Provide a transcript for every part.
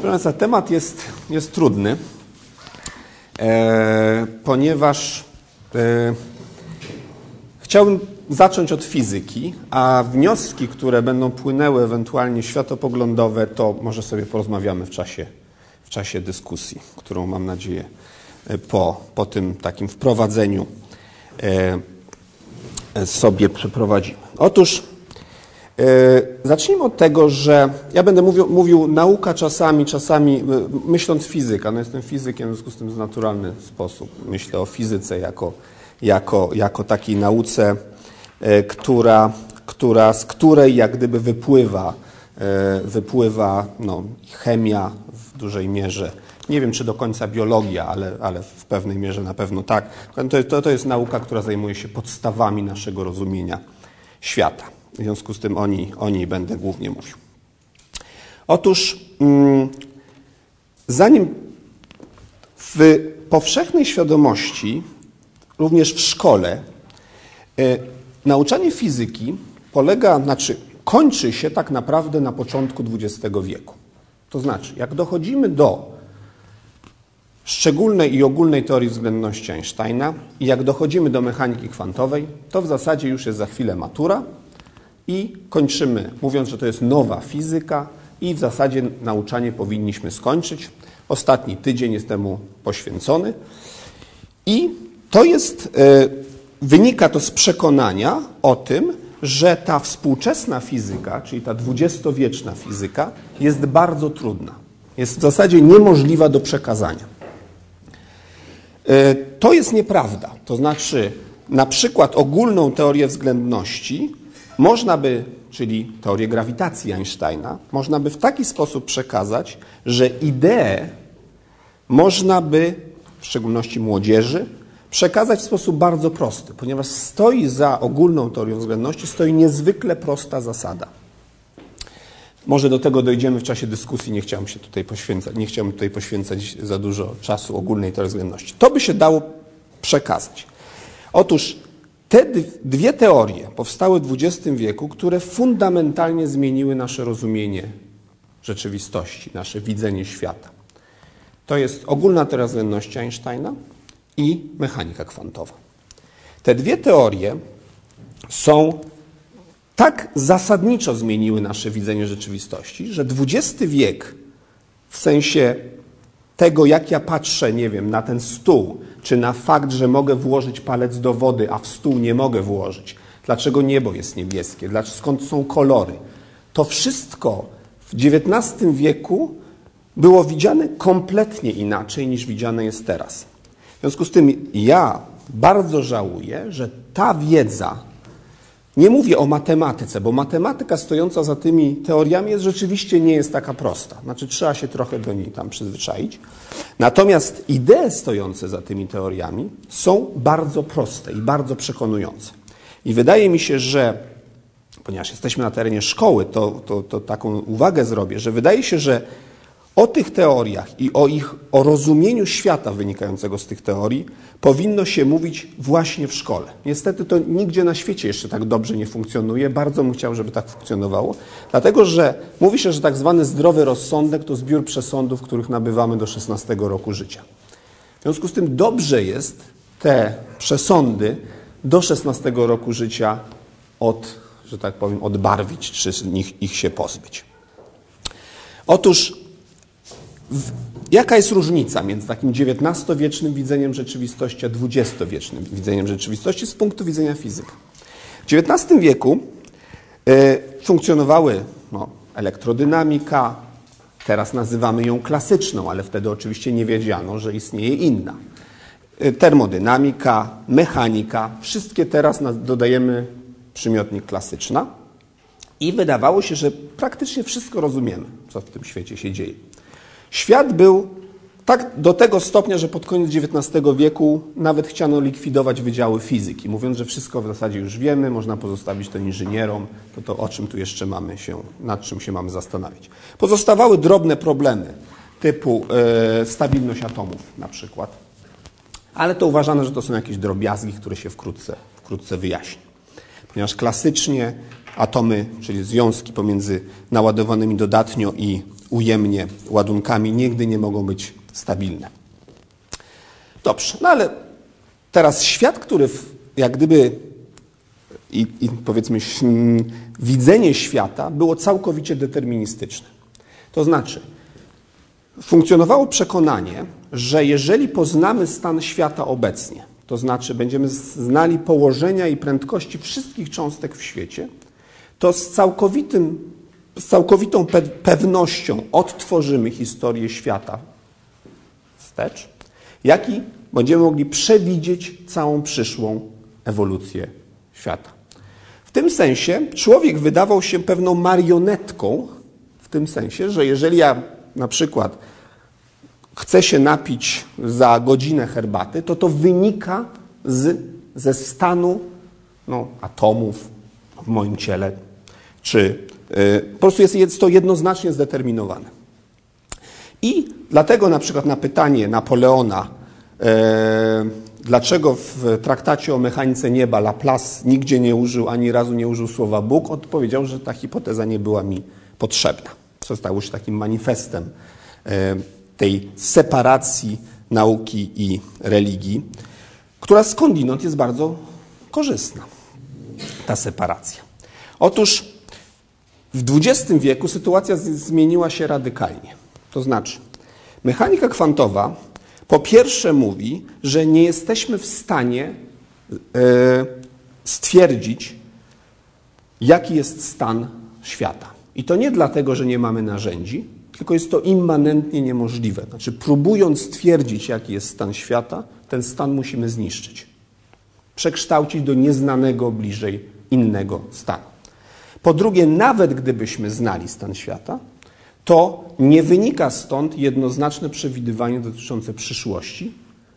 Proszę Państwa, temat jest, jest trudny, e, ponieważ e, chciałbym zacząć od fizyki, a wnioski, które będą płynęły ewentualnie światopoglądowe, to może sobie porozmawiamy w czasie, w czasie dyskusji, którą mam nadzieję e, po, po tym takim wprowadzeniu e, sobie przeprowadzimy. Otóż zacznijmy od tego, że ja będę mówił, mówił nauka czasami, czasami e, myśląc fizyka. No jestem fizykiem, w związku z tym w naturalny sposób myślę o fizyce jako, jako, jako takiej nauce, e, która, która, z której jak gdyby wypływa, wypływa no, chemia w dużej mierze. Nie wiem, czy do końca biologia, ale, ale w pewnej mierze na pewno tak. To, to, to jest nauka, która zajmuje się podstawami naszego rozumienia świata. W związku z tym o niej, o niej będę głównie mówił. Otóż, mm, zanim w powszechnej świadomości, również w szkole, y, nauczanie fizyki polega, znaczy kończy się tak naprawdę na początku XX wieku. To znaczy, jak dochodzimy do szczególnej i ogólnej teorii względności Einsteina i jak dochodzimy do mechaniki kwantowej, to w zasadzie już jest za chwilę matura i kończymy, mówiąc, że to jest nowa fizyka i w zasadzie nauczanie powinniśmy skończyć. Ostatni tydzień jest temu poświęcony i to jest, e, wynika to z przekonania o tym, że ta współczesna fizyka, czyli ta dwudziestowieczna fizyka, jest bardzo trudna. Jest w zasadzie niemożliwa do przekazania. E, to jest nieprawda. To znaczy, na przykład ogólną teorię względności można by, czyli teorię grawitacji Einsteina, można by w taki sposób przekazać, że ideę można by, w szczególności młodzieży, przekazać w sposób bardzo prosty, ponieważ stoi za ogólną teorią względności, stoi niezwykle prosta zasada. Może do tego dojdziemy w czasie dyskusji, nie chciałem się tutaj poświęcać, nie chciałem tutaj poświęcać za dużo czasu ogólnej teorii względności. To by się dało przekazać. Otóż te dwie teorie powstały w XX wieku, które fundamentalnie zmieniły nasze rozumienie rzeczywistości, nasze widzenie świata. To jest ogólna teoria względności Einsteina i mechanika kwantowa. Te dwie teorie są tak zasadniczo zmieniły nasze widzenie rzeczywistości, że XX wiek w sensie tego, jak ja patrzę, nie wiem, na ten stół, czy na fakt, że mogę włożyć palec do wody, a w stół nie mogę włożyć, dlaczego niebo jest niebieskie, dlaczego, skąd są kolory, to wszystko w XIX wieku było widziane kompletnie inaczej niż widziane jest teraz. W związku z tym ja bardzo żałuję, że ta wiedza, nie mówię o matematyce, bo matematyka stojąca za tymi teoriami jest rzeczywiście nie jest taka prosta. Znaczy trzeba się trochę do niej tam przyzwyczaić. Natomiast idee stojące za tymi teoriami są bardzo proste i bardzo przekonujące. I wydaje mi się, że ponieważ jesteśmy na terenie szkoły, to, to, to taką uwagę zrobię, że wydaje się, że o tych teoriach i o ich o rozumieniu świata wynikającego z tych teorii powinno się mówić właśnie w szkole. Niestety to nigdzie na świecie jeszcze tak dobrze nie funkcjonuje. Bardzo bym chciał, żeby tak funkcjonowało, dlatego że mówi się, że tak zwany zdrowy rozsądek to zbiór przesądów, których nabywamy do 16 roku życia. W związku z tym dobrze jest te przesądy do 16 roku życia od, że tak powiem, odbarwić, czy ich, ich się pozbyć. Otóż Jaka jest różnica między takim XIX-wiecznym widzeniem rzeczywistości a XX-wiecznym widzeniem rzeczywistości z punktu widzenia fizyki? W XIX wieku y, funkcjonowały no, elektrodynamika, teraz nazywamy ją klasyczną, ale wtedy oczywiście nie wiedziano, że istnieje inna. Y, termodynamika, mechanika, wszystkie teraz dodajemy przymiotnik klasyczna i wydawało się, że praktycznie wszystko rozumiemy, co w tym świecie się dzieje. Świat był tak do tego stopnia, że pod koniec XIX wieku nawet chciano likwidować wydziały fizyki, mówiąc, że wszystko w zasadzie już wiemy, można pozostawić to inżynierom, to to o czym tu jeszcze mamy się, nad czym się mamy zastanawiać. Pozostawały drobne problemy typu e, stabilność atomów na przykład, ale to uważano, że to są jakieś drobiazgi, które się wkrótce, wkrótce wyjaśni. Ponieważ klasycznie atomy, czyli związki pomiędzy naładowanymi dodatnio i ujemnie ładunkami, nigdy nie mogą być stabilne. Dobrze, no ale teraz świat, który w, jak gdyby i, i powiedzmy widzenie świata było całkowicie deterministyczne. To znaczy, funkcjonowało przekonanie, że jeżeli poznamy stan świata obecnie, to znaczy będziemy znali położenia i prędkości wszystkich cząstek w świecie, to z, całkowitym, z całkowitą pe pewnością odtworzymy historię świata wstecz, jak i będziemy mogli przewidzieć całą przyszłą ewolucję świata. W tym sensie człowiek wydawał się pewną marionetką, w tym sensie, że jeżeli ja na przykład chcę się napić za godzinę herbaty, to to wynika z, ze stanu no, atomów w moim ciele, czy po prostu jest, to jednoznacznie zdeterminowane. I dlatego na przykład na pytanie Napoleona, yy, dlaczego w traktacie o mechanice nieba Laplace nigdzie nie użył, ani razu nie użył słowa Bóg, odpowiedział, że ta hipoteza nie była mi potrzebna. Co stało się takim manifestem yy, tej separacji nauki i religii, która skądinąd jest bardzo korzystna, ta separacja. Otóż w XX wieku sytuacja zmieniła się radykalnie. To znaczy, mechanika kwantowa po pierwsze mówi, że nie jesteśmy w stanie e, stwierdzić, jaki jest stan świata. I to nie dlatego, że nie mamy narzędzi, tylko jest to immanentnie niemożliwe. Znaczy, próbując stwierdzić, jaki jest stan świata, ten stan musimy zniszczyć. Przekształcić do nieznanego bliżej innego stanu. Po drugie, nawet gdybyśmy znali stan świata, to nie wynika stąd jednoznaczne przewidywanie dotyczące przyszłości,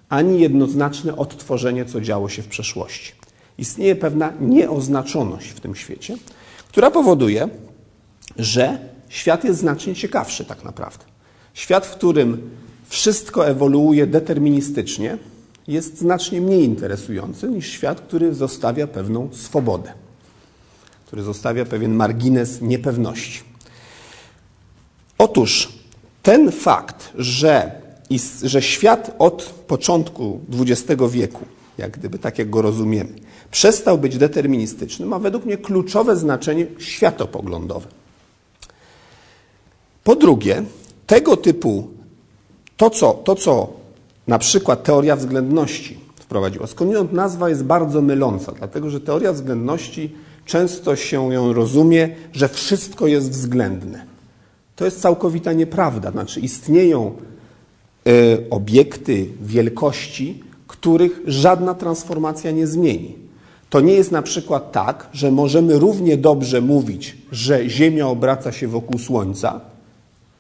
ani jednoznaczne odtworzenie, co działo się w przeszłości. Istnieje pewna nieoznaczoność w tym świecie, która powoduje, że świat jest znacznie ciekawszy tak naprawdę. Świat, w którym wszystko ewoluuje deterministycznie, jest znacznie mniej interesujący niż świat, który zostawia pewną swobodę, który zostawia pewien margines niepewności. Otóż ten fakt, że, że świat od początku XX wieku, jak gdyby tak jak go rozumiemy, przestał być deterministyczny, ma według mnie kluczowe znaczenie światopoglądowe. Po drugie, tego typu to, co, to, co na przykład teoria względności wprowadziła, skądinąd nazwa jest bardzo myląca, dlatego że teoria względności często się ją rozumie, że wszystko jest względne. To jest całkowita nieprawda. Znaczy, istnieją y, obiekty wielkości, których żadna transformacja nie zmieni. To nie jest na przykład tak, że możemy równie dobrze mówić, że Ziemia obraca się wokół Słońca,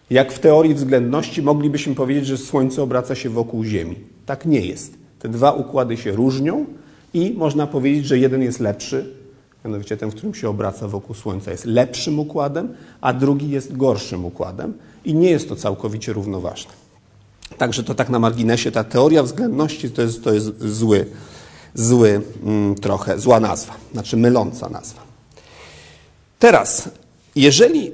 jak w teorii względności moglibyśmy powiedzieć, że Słońce obraca się wokół Ziemi. Tak nie jest. Te dwa układy się różnią i można powiedzieć, że jeden jest lepszy, mianowicie ten, w którym się obraca wokół Słońca, jest lepszym układem, a drugi jest gorszym układem i nie jest to całkowicie równoważne. Także to tak na marginesie, ta teoria względności to jest, to jest zły, zły mm, trochę, zła nazwa, znaczy myląca nazwa. Teraz, jeżeli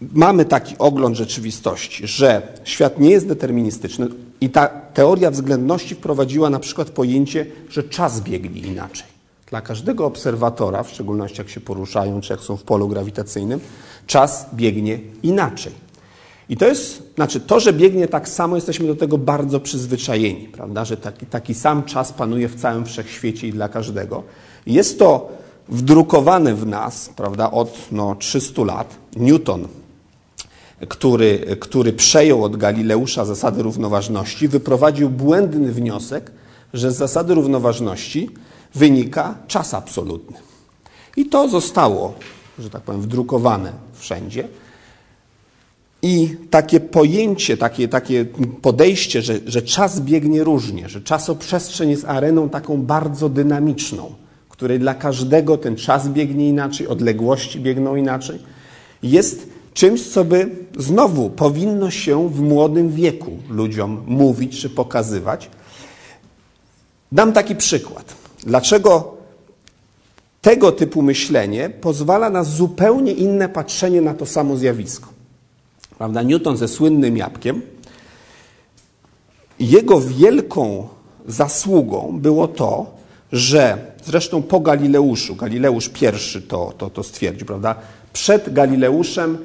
mamy taki ogląd rzeczywistości, że świat nie jest deterministyczny i ta teoria względności wprowadziła na przykład pojęcie, że czas biegnie inaczej. Dla każdego obserwatora, w szczególności jak się poruszają, czy jak są w polu grawitacyjnym, czas biegnie inaczej. I to jest, znaczy to, że biegnie tak samo, jesteśmy do tego bardzo przyzwyczajeni, prawda, że taki, taki sam czas panuje w całym wszechświecie i dla każdego. Jest to wdrukowane w nas, prawda, od no, 300 lat. Newton który, który przejął od Galileusza zasady równoważności, wyprowadził błędny wniosek, że z zasady równoważności wynika czas absolutny. I to zostało, że tak powiem, wdrukowane wszędzie. I takie pojęcie, takie, takie podejście, że, że czas biegnie różnie, że czasoprzestrzeń jest areną taką bardzo dynamiczną, której dla każdego ten czas biegnie inaczej, odległości biegną inaczej, jest czymś, co by znowu powinno się w młodym wieku ludziom mówić czy pokazywać. Dam taki przykład. Dlaczego tego typu myślenie pozwala na zupełnie inne patrzenie na to samo zjawisko? prawda, Newton ze słynnym jabłkiem, jego wielką zasługą było to, że zresztą po Galileuszu, Galileusz pierwszy to, to, to stwierdził, prawda? Przed Galileuszem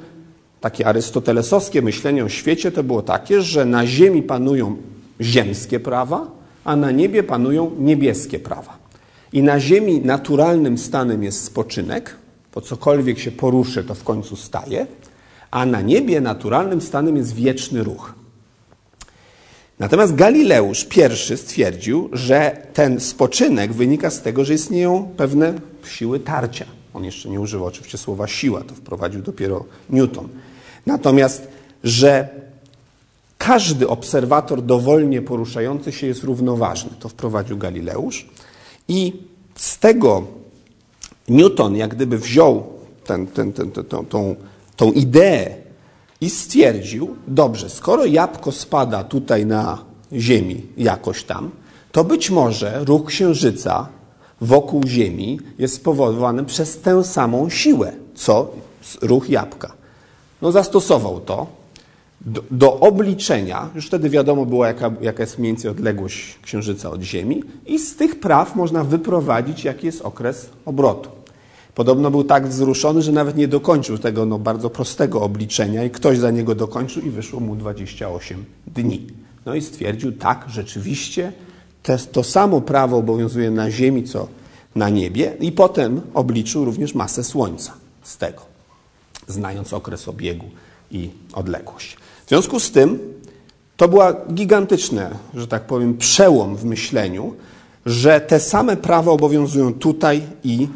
takie arystotelesowskie myślenie o świecie to było takie, że na ziemi panują ziemskie prawa, a na niebie panują niebieskie prawa. I na ziemi naturalnym stanem jest spoczynek, bo cokolwiek się poruszy, to w końcu staje, a na niebie naturalnym stanem jest wieczny ruch. Natomiast Galileusz pierwszy stwierdził, że ten spoczynek wynika z tego, że istnieją pewne siły tarcia. On jeszcze nie używał oczywiście słowa siła, to wprowadził dopiero Newton. Natomiast, że każdy obserwator dowolnie poruszający się jest równoważny. To wprowadził Galileusz. I z tego Newton jak gdyby wziął ten, ten, ten, tą, tą, tą ideę i stwierdził, dobrze, skoro jabłko spada tutaj na Ziemi jakoś tam, to być może ruch Księżyca wokół Ziemi jest spowodowany przez tę samą siłę, co ruch jabłka. No zastosował to do, do obliczenia, już wtedy wiadomo było, jaka, jaka jest mniej więcej odległość Księżyca od Ziemi i z tych praw można wyprowadzić, jaki jest okres obrotu. Podobno był tak wzruszony, że nawet nie dokończył tego no, bardzo prostego obliczenia i ktoś za niego dokończył i wyszło mu 28 dni. No i stwierdził, tak, rzeczywiście te, to samo prawo obowiązuje na Ziemi, co na niebie i potem obliczył również masę Słońca z tego, znając okres obiegu i odległość. W związku z tym to była gigantyczny, że tak powiem, przełom w myśleniu, że te same prawa obowiązują tutaj i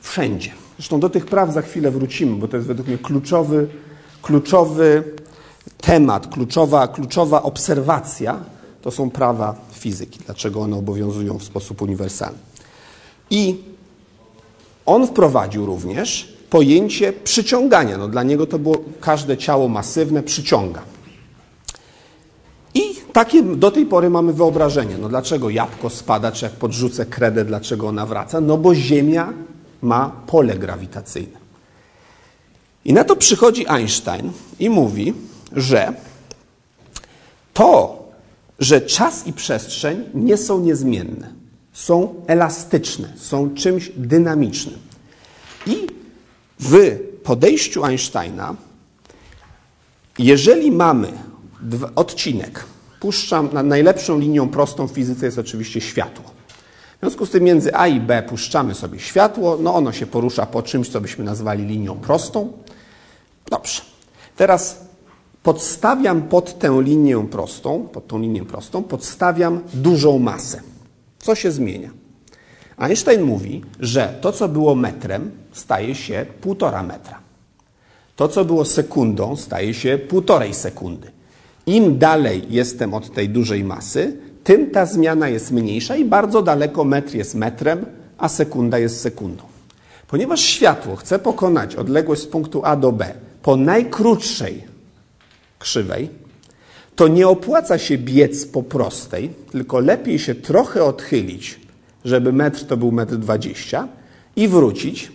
wszędzie. Zresztą do tych praw za chwilę wrócimy, bo to jest według mnie kluczowy, kluczowy temat, kluczowa, kluczowa obserwacja to są prawa fizyki, dlaczego one obowiązują w sposób uniwersalny. I on wprowadził również pojęcie przyciągania. No, dla niego to było każde ciało masywne przyciąga. I takie do tej pory mamy wyobrażenie. No dlaczego jabłko spada, czy jak podrzucę kredę, dlaczego ona wraca? No bo Ziemia ma pole grawitacyjne. I na to przychodzi Einstein i mówi, że to, że czas i przestrzeń nie są niezmienne, są elastyczne, są czymś dynamicznym. I w podejściu Einsteina, jeżeli mamy odcinek, puszczam, najlepszą linią prostą w fizyce jest oczywiście światło. W związku z tym między A i B puszczamy sobie światło, no ono się porusza po czymś, co byśmy nazwali linią prostą. Dobrze. Teraz podstawiam pod tę linię prostą, pod tą linię prostą, podstawiam dużą masę. Co się zmienia? Einstein mówi, że to, co było metrem, staje się półtora metra. To, co było sekundą, staje się półtorej sekundy. Im dalej jestem od tej dużej masy, tym ta zmiana jest mniejsza i bardzo daleko metr jest metrem, a sekunda jest sekundą. Ponieważ światło chce pokonać odległość z punktu A do B po najkrótszej krzywej, to nie opłaca się biec po prostej, tylko lepiej się trochę odchylić, żeby metr to był metr dwadzieścia i wrócić,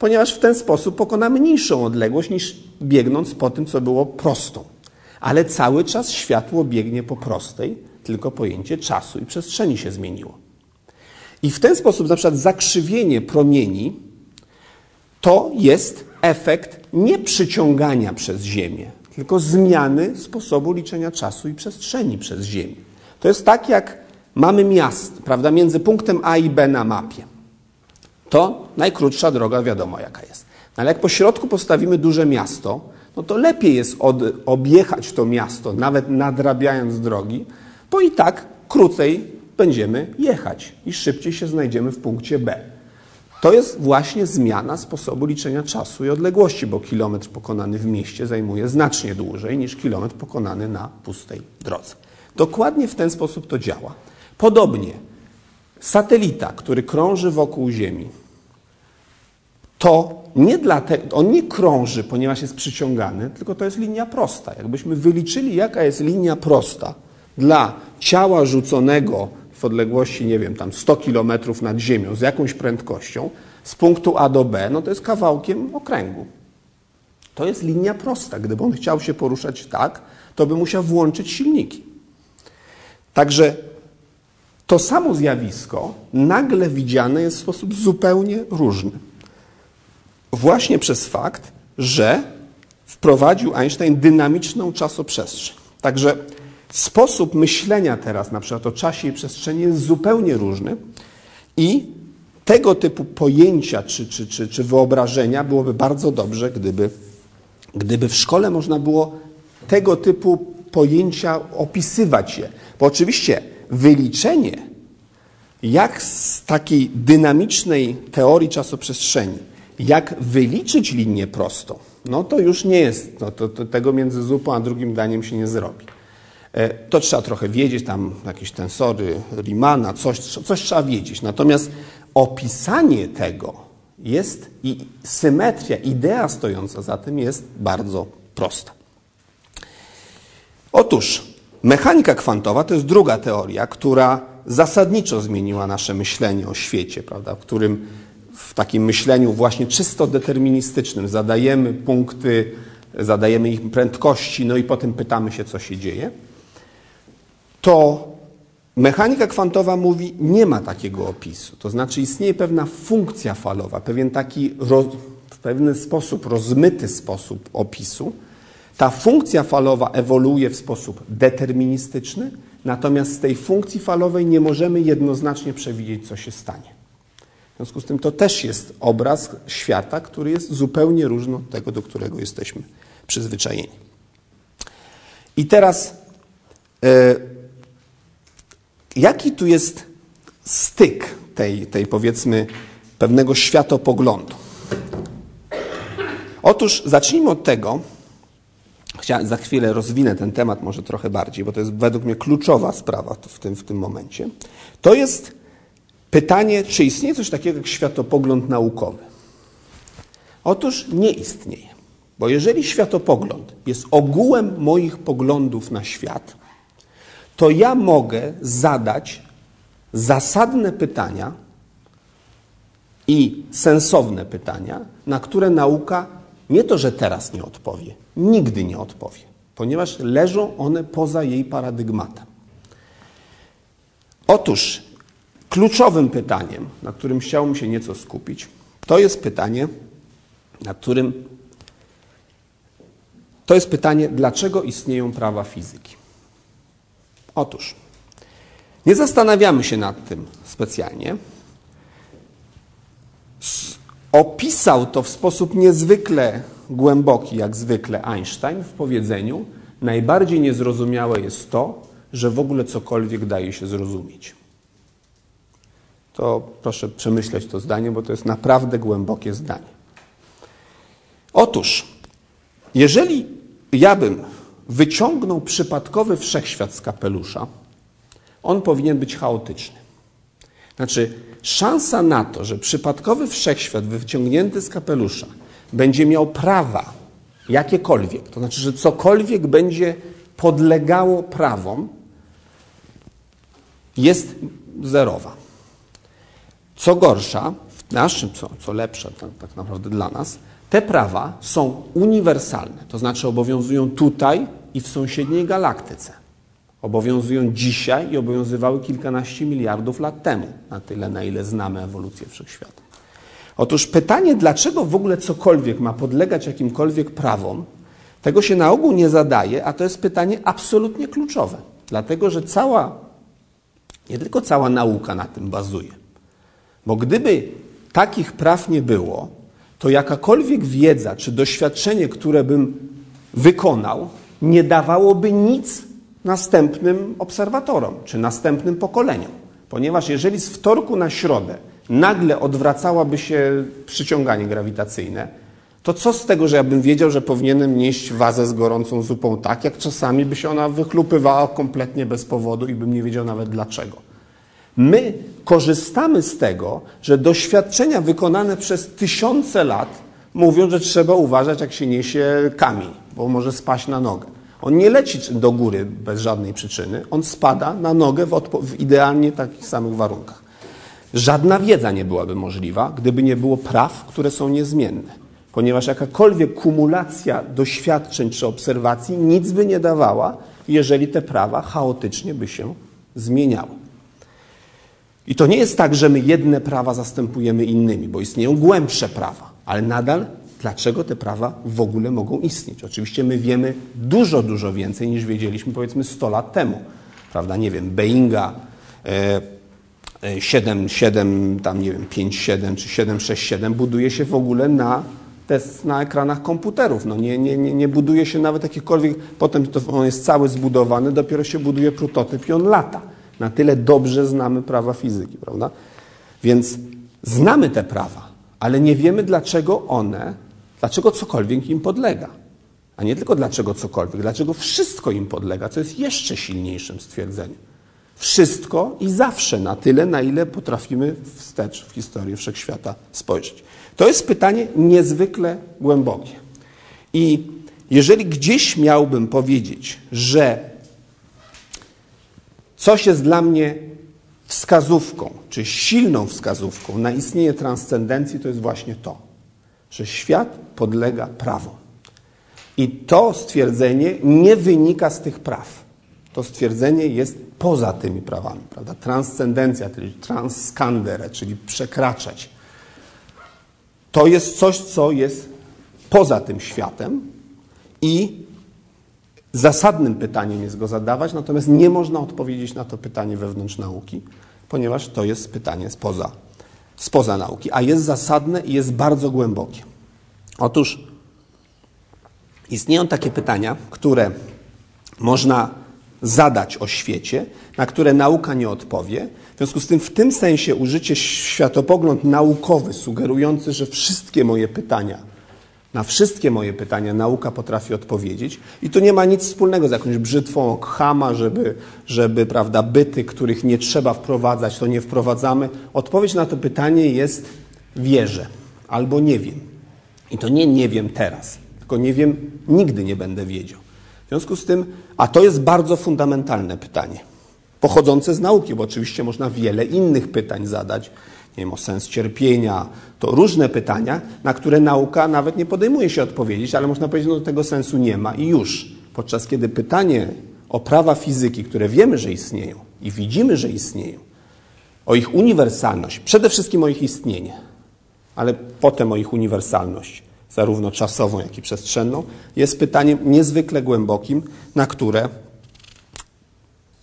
ponieważ w ten sposób pokonamy mniejszą odległość niż biegnąc po tym, co było prostą. Ale cały czas światło biegnie po prostej, tylko pojęcie czasu i przestrzeni się zmieniło. I w ten sposób na przykład zakrzywienie promieni to jest efekt nie przyciągania przez Ziemię, tylko zmiany sposobu liczenia czasu i przestrzeni przez Ziemię. To jest tak, jak mamy miasto, prawda, między punktem A i B na mapie. To najkrótsza droga, wiadomo jaka jest. No, ale jak po środku postawimy duże miasto, no to lepiej jest od, objechać to miasto, nawet nadrabiając drogi, bo i tak krócej będziemy jechać i szybciej się znajdziemy w punkcie B. To jest właśnie zmiana sposobu liczenia czasu i odległości, bo kilometr pokonany w mieście zajmuje znacznie dłużej niż kilometr pokonany na pustej drodze. Dokładnie w ten sposób to działa. Podobnie satelita, który krąży wokół Ziemi, to nie dlatego, on nie krąży, ponieważ jest przyciągany, tylko to jest linia prosta. Jakbyśmy wyliczyli, jaka jest linia prosta dla ciała rzuconego w odległości, nie wiem, tam 100 km nad ziemią z jakąś prędkością z punktu A do B, no to jest kawałkiem okręgu. To jest linia prosta. Gdyby on chciał się poruszać tak, to by musiał włączyć silniki. Także to samo zjawisko nagle widziane jest w sposób zupełnie różny. Właśnie przez fakt, że wprowadził Einstein dynamiczną czasoprzestrzeń. Także sposób myślenia teraz na przykład o czasie i przestrzeni jest zupełnie różny i tego typu pojęcia czy, czy, czy, czy wyobrażenia byłoby bardzo dobrze, gdyby, gdyby w szkole można było tego typu pojęcia opisywać je. Bo oczywiście wyliczenie, jak z takiej dynamicznej teorii czasoprzestrzeni, jak wyliczyć linię prostą, no to już nie jest, no to, to tego między zupą a drugim daniem się nie zrobi. E, to trzeba trochę wiedzieć, tam jakieś tensory Riemanna, coś, coś trzeba wiedzieć. Natomiast opisanie tego jest i symetria, idea stojąca za tym jest bardzo prosta. Otóż mechanika kwantowa to jest druga teoria, która zasadniczo zmieniła nasze myślenie o świecie, prawda, w którym w takim myśleniu właśnie czysto deterministycznym zadajemy punkty, zadajemy ich prędkości, no i potem pytamy się, co się dzieje, to mechanika kwantowa mówi, nie ma takiego opisu. To znaczy istnieje pewna funkcja falowa, pewien taki roz, w pewien sposób, rozmyty sposób opisu, ta funkcja falowa ewoluuje w sposób deterministyczny, natomiast z tej funkcji falowej nie możemy jednoznacznie przewidzieć, co się stanie. W związku z tym to też jest obraz świata, który jest zupełnie różny od tego, do którego jesteśmy przyzwyczajeni. I teraz, e, jaki tu jest styk tej, tej, powiedzmy, pewnego światopoglądu? Otóż zacznijmy od tego, Chciałem, za chwilę rozwinę ten temat może trochę bardziej, bo to jest według mnie kluczowa sprawa w tym, w tym momencie. To jest pytanie, czy istnieje coś takiego jak światopogląd naukowy. Otóż nie istnieje. Bo jeżeli światopogląd jest ogółem moich poglądów na świat, to ja mogę zadać zasadne pytania i sensowne pytania, na które nauka nie to, że teraz nie odpowie, nigdy nie odpowie, ponieważ leżą one poza jej paradygmatem. Otóż kluczowym pytaniem, na którym chciałbym się nieco skupić, to jest pytanie, na którym to jest pytanie, dlaczego istnieją prawa fizyki. Otóż nie zastanawiamy się nad tym specjalnie. Opisał to w sposób niezwykle głęboki, jak zwykle Einstein w powiedzeniu: Najbardziej niezrozumiałe jest to, że w ogóle cokolwiek daje się zrozumieć. To proszę przemyśleć to zdanie, bo to jest naprawdę głębokie zdanie. Otóż, jeżeli ja bym wyciągnął przypadkowy wszechświat z kapelusza, on powinien być chaotyczny. Znaczy, szansa na to, że przypadkowy wszechświat wyciągnięty z kapelusza będzie miał prawa, jakiekolwiek, to znaczy, że cokolwiek będzie podlegało prawom, jest zerowa. Co gorsza, w naszym, co, co lepsze tak, tak naprawdę dla nas, te prawa są uniwersalne, to znaczy obowiązują tutaj i w sąsiedniej galaktyce. Obowiązują dzisiaj i obowiązywały kilkanaście miliardów lat temu, na tyle, na ile znamy ewolucję wszechświata. Otóż pytanie, dlaczego w ogóle cokolwiek ma podlegać jakimkolwiek prawom, tego się na ogół nie zadaje, a to jest pytanie absolutnie kluczowe. Dlatego, że cała, nie tylko cała nauka na tym bazuje. Bo gdyby takich praw nie było, to jakakolwiek wiedza czy doświadczenie, które bym wykonał, nie dawałoby nic następnym obserwatorom czy następnym pokoleniom. Ponieważ jeżeli z wtorku na środę nagle odwracałaby się przyciąganie grawitacyjne, to co z tego, że ja bym wiedział, że powinienem nieść wazę z gorącą zupą tak, jak czasami by się ona wychlupywała kompletnie bez powodu i bym nie wiedział nawet dlaczego. My korzystamy z tego, że doświadczenia wykonane przez tysiące lat mówią, że trzeba uważać, jak się niesie kamień, bo może spaść na nogę. On nie leci do góry bez żadnej przyczyny, on spada na nogę w, w idealnie takich samych warunkach. Żadna wiedza nie byłaby możliwa, gdyby nie było praw, które są niezmienne. ponieważ jakakolwiek kumulacja doświadczeń czy obserwacji nic by nie dawała, jeżeli te prawa chaotycznie by się zmieniały. I to nie jest tak, że my jedne prawa zastępujemy innymi, bo istnieją głębsze prawa, ale nadal dlaczego te prawa w ogóle mogą istnieć? Oczywiście my wiemy dużo, dużo więcej niż wiedzieliśmy powiedzmy 100 lat temu. Prawda? Nie wiem, Boeinga e, 7, 7, tam nie wiem, 5, 7 czy 7, 6, 7 buduje się w ogóle na, test na ekranach komputerów. No nie, nie, nie, nie buduje się nawet jakikolwiek, potem to on jest cały zbudowany, dopiero się buduje prototyp i on lata. Na tyle dobrze znamy prawa fizyki, prawda? Więc znamy te prawa, ale nie wiemy, dlaczego one, dlaczego cokolwiek im podlega. A nie tylko dlaczego cokolwiek, dlaczego wszystko im podlega, co jest jeszcze silniejszym stwierdzeniem. Wszystko i zawsze na tyle, na ile potrafimy wstecz w historii wszechświata spojrzeć. To jest pytanie niezwykle głębokie. I jeżeli gdzieś miałbym powiedzieć, że coś jest dla mnie wskazówką, czy silną wskazówką na istnienie transcendencji, to jest właśnie to, że świat podlega prawom. I to stwierdzenie nie wynika z tych praw. To stwierdzenie jest poza tymi prawami. Prawda? Transcendencja, czyli transkandere, czyli przekraczać. To jest coś, co jest poza tym światem i zasadnym pytaniem jest go zadawać, natomiast nie można odpowiedzieć na to pytanie wewnątrz nauki, ponieważ to jest pytanie spoza, spoza nauki, a jest zasadne i jest bardzo głębokie. Otóż istnieją takie pytania, które można zadać o świecie, na które nauka nie odpowie. W związku z tym, w tym sensie użycie światopogląd naukowy, sugerujący, że wszystkie moje pytania, na wszystkie moje pytania nauka potrafi odpowiedzieć. I to nie ma nic wspólnego z jakąś brzytwą Khama, żeby, żeby prawda, byty, których nie trzeba wprowadzać, to nie wprowadzamy. Odpowiedź na to pytanie jest wierzę albo nie wiem. I to nie nie wiem teraz, tylko nie wiem, nigdy nie będę wiedział. Związku z tym, a to jest bardzo fundamentalne pytanie, pochodzące z nauki, bo oczywiście można wiele innych pytań zadać, nie wiem, o sens cierpienia, to różne pytania, na które nauka nawet nie podejmuje się odpowiedzieć, ale można powiedzieć, no tego sensu nie ma i już. Podczas kiedy pytanie o prawa fizyki, które wiemy, że istnieją i widzimy, że istnieją, o ich uniwersalność, przede wszystkim o ich istnienie, ale potem o ich uniwersalność, zarówno czasową, jak i przestrzenną, jest pytaniem niezwykle głębokim, na które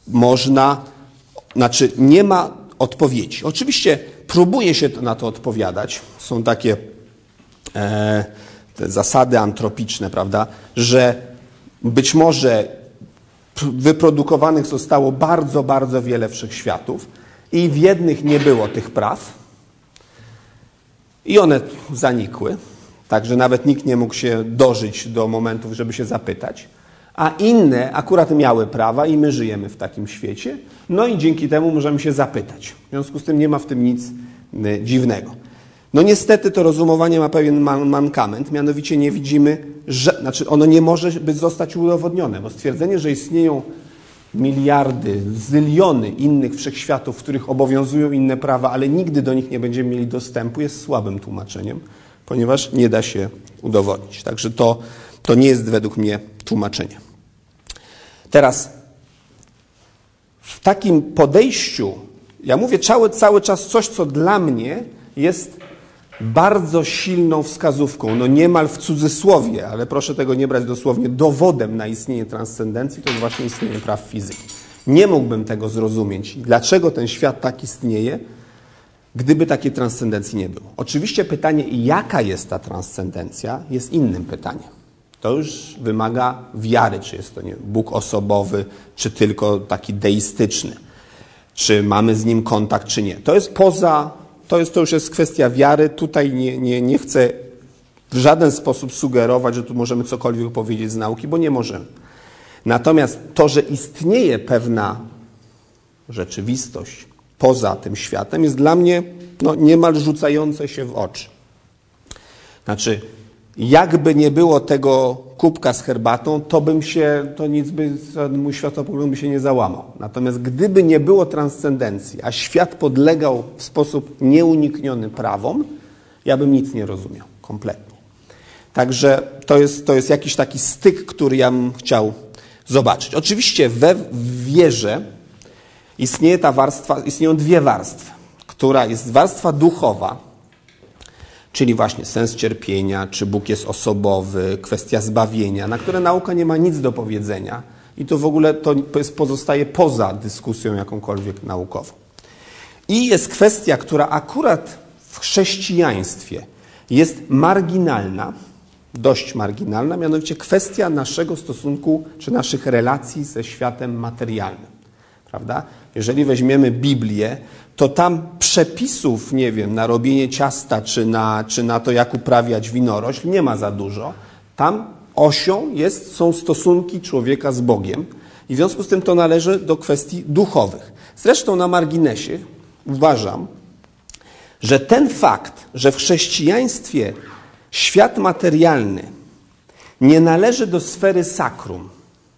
można, znaczy nie ma odpowiedzi. Oczywiście próbuje się na to odpowiadać. Są takie e, zasady antropiczne, prawda, że być może wyprodukowanych zostało bardzo, bardzo wiele wszechświatów i w jednych nie było tych praw i one zanikły. Także nawet nikt nie mógł się dożyć do momentów, żeby się zapytać. A inne akurat miały prawa i my żyjemy w takim świecie. No i dzięki temu możemy się zapytać. W związku z tym nie ma w tym nic y, dziwnego. No niestety to rozumowanie ma pewien man mankament, mianowicie nie widzimy, że, znaczy ono nie może być zostać udowodnione, bo stwierdzenie, że istnieją miliardy, zyliony innych wszechświatów, w których obowiązują inne prawa, ale nigdy do nich nie będziemy mieli dostępu, jest słabym tłumaczeniem ponieważ nie da się udowodnić. Także to, to nie jest według mnie tłumaczenie. Teraz w takim podejściu, ja mówię cały, cały czas coś, co dla mnie jest bardzo silną wskazówką, no niemal w cudzysłowie, ale proszę tego nie brać dosłownie, dowodem na istnienie transcendencji to jest właśnie istnienie praw fizyki. Nie mógłbym tego zrozumieć. Dlaczego ten świat tak istnieje, gdyby takiej transcendencji nie było. Oczywiście pytanie, jaka jest ta transcendencja, jest innym pytaniem. To już wymaga wiary, czy jest to nie, Bóg osobowy, czy tylko taki deistyczny, czy mamy z nim kontakt, czy nie. To jest poza, to, jest, to już jest kwestia wiary. Tutaj nie, nie, nie chcę w żaden sposób sugerować, że tu możemy cokolwiek powiedzieć z nauki, bo nie możemy. Natomiast to, że istnieje pewna rzeczywistość, poza tym światem jest dla mnie no, niemal rzucające się w oczy. Znaczy, jakby nie było tego kubka z herbatą, to bym się, to nic by, mój światopogląd by się nie załamał. Natomiast gdyby nie było transcendencji, a świat podlegał w sposób nieunikniony prawom, ja bym nic nie rozumiał, kompletnie. Także to jest, to jest jakiś taki styk, który ja bym chciał zobaczyć. Oczywiście we wierze istnieje ta warstwa, istnieją dwie warstwy, która jest warstwa duchowa, czyli właśnie sens cierpienia, czy Bóg jest osobowy, kwestia zbawienia, na które nauka nie ma nic do powiedzenia i to w ogóle to pozostaje poza dyskusją jakąkolwiek naukową. I jest kwestia, która akurat w chrześcijaństwie jest marginalna, dość marginalna, mianowicie kwestia naszego stosunku czy naszych relacji ze światem materialnym. Prawda? Jeżeli weźmiemy Biblię, to tam przepisów, nie wiem, na robienie ciasta czy na, czy na to, jak uprawiać winorośl, nie ma za dużo. Tam osią jest, są stosunki człowieka z Bogiem i w związku z tym to należy do kwestii duchowych. Zresztą na marginesie uważam, że ten fakt, że w chrześcijaństwie świat materialny nie należy do sfery sakrum,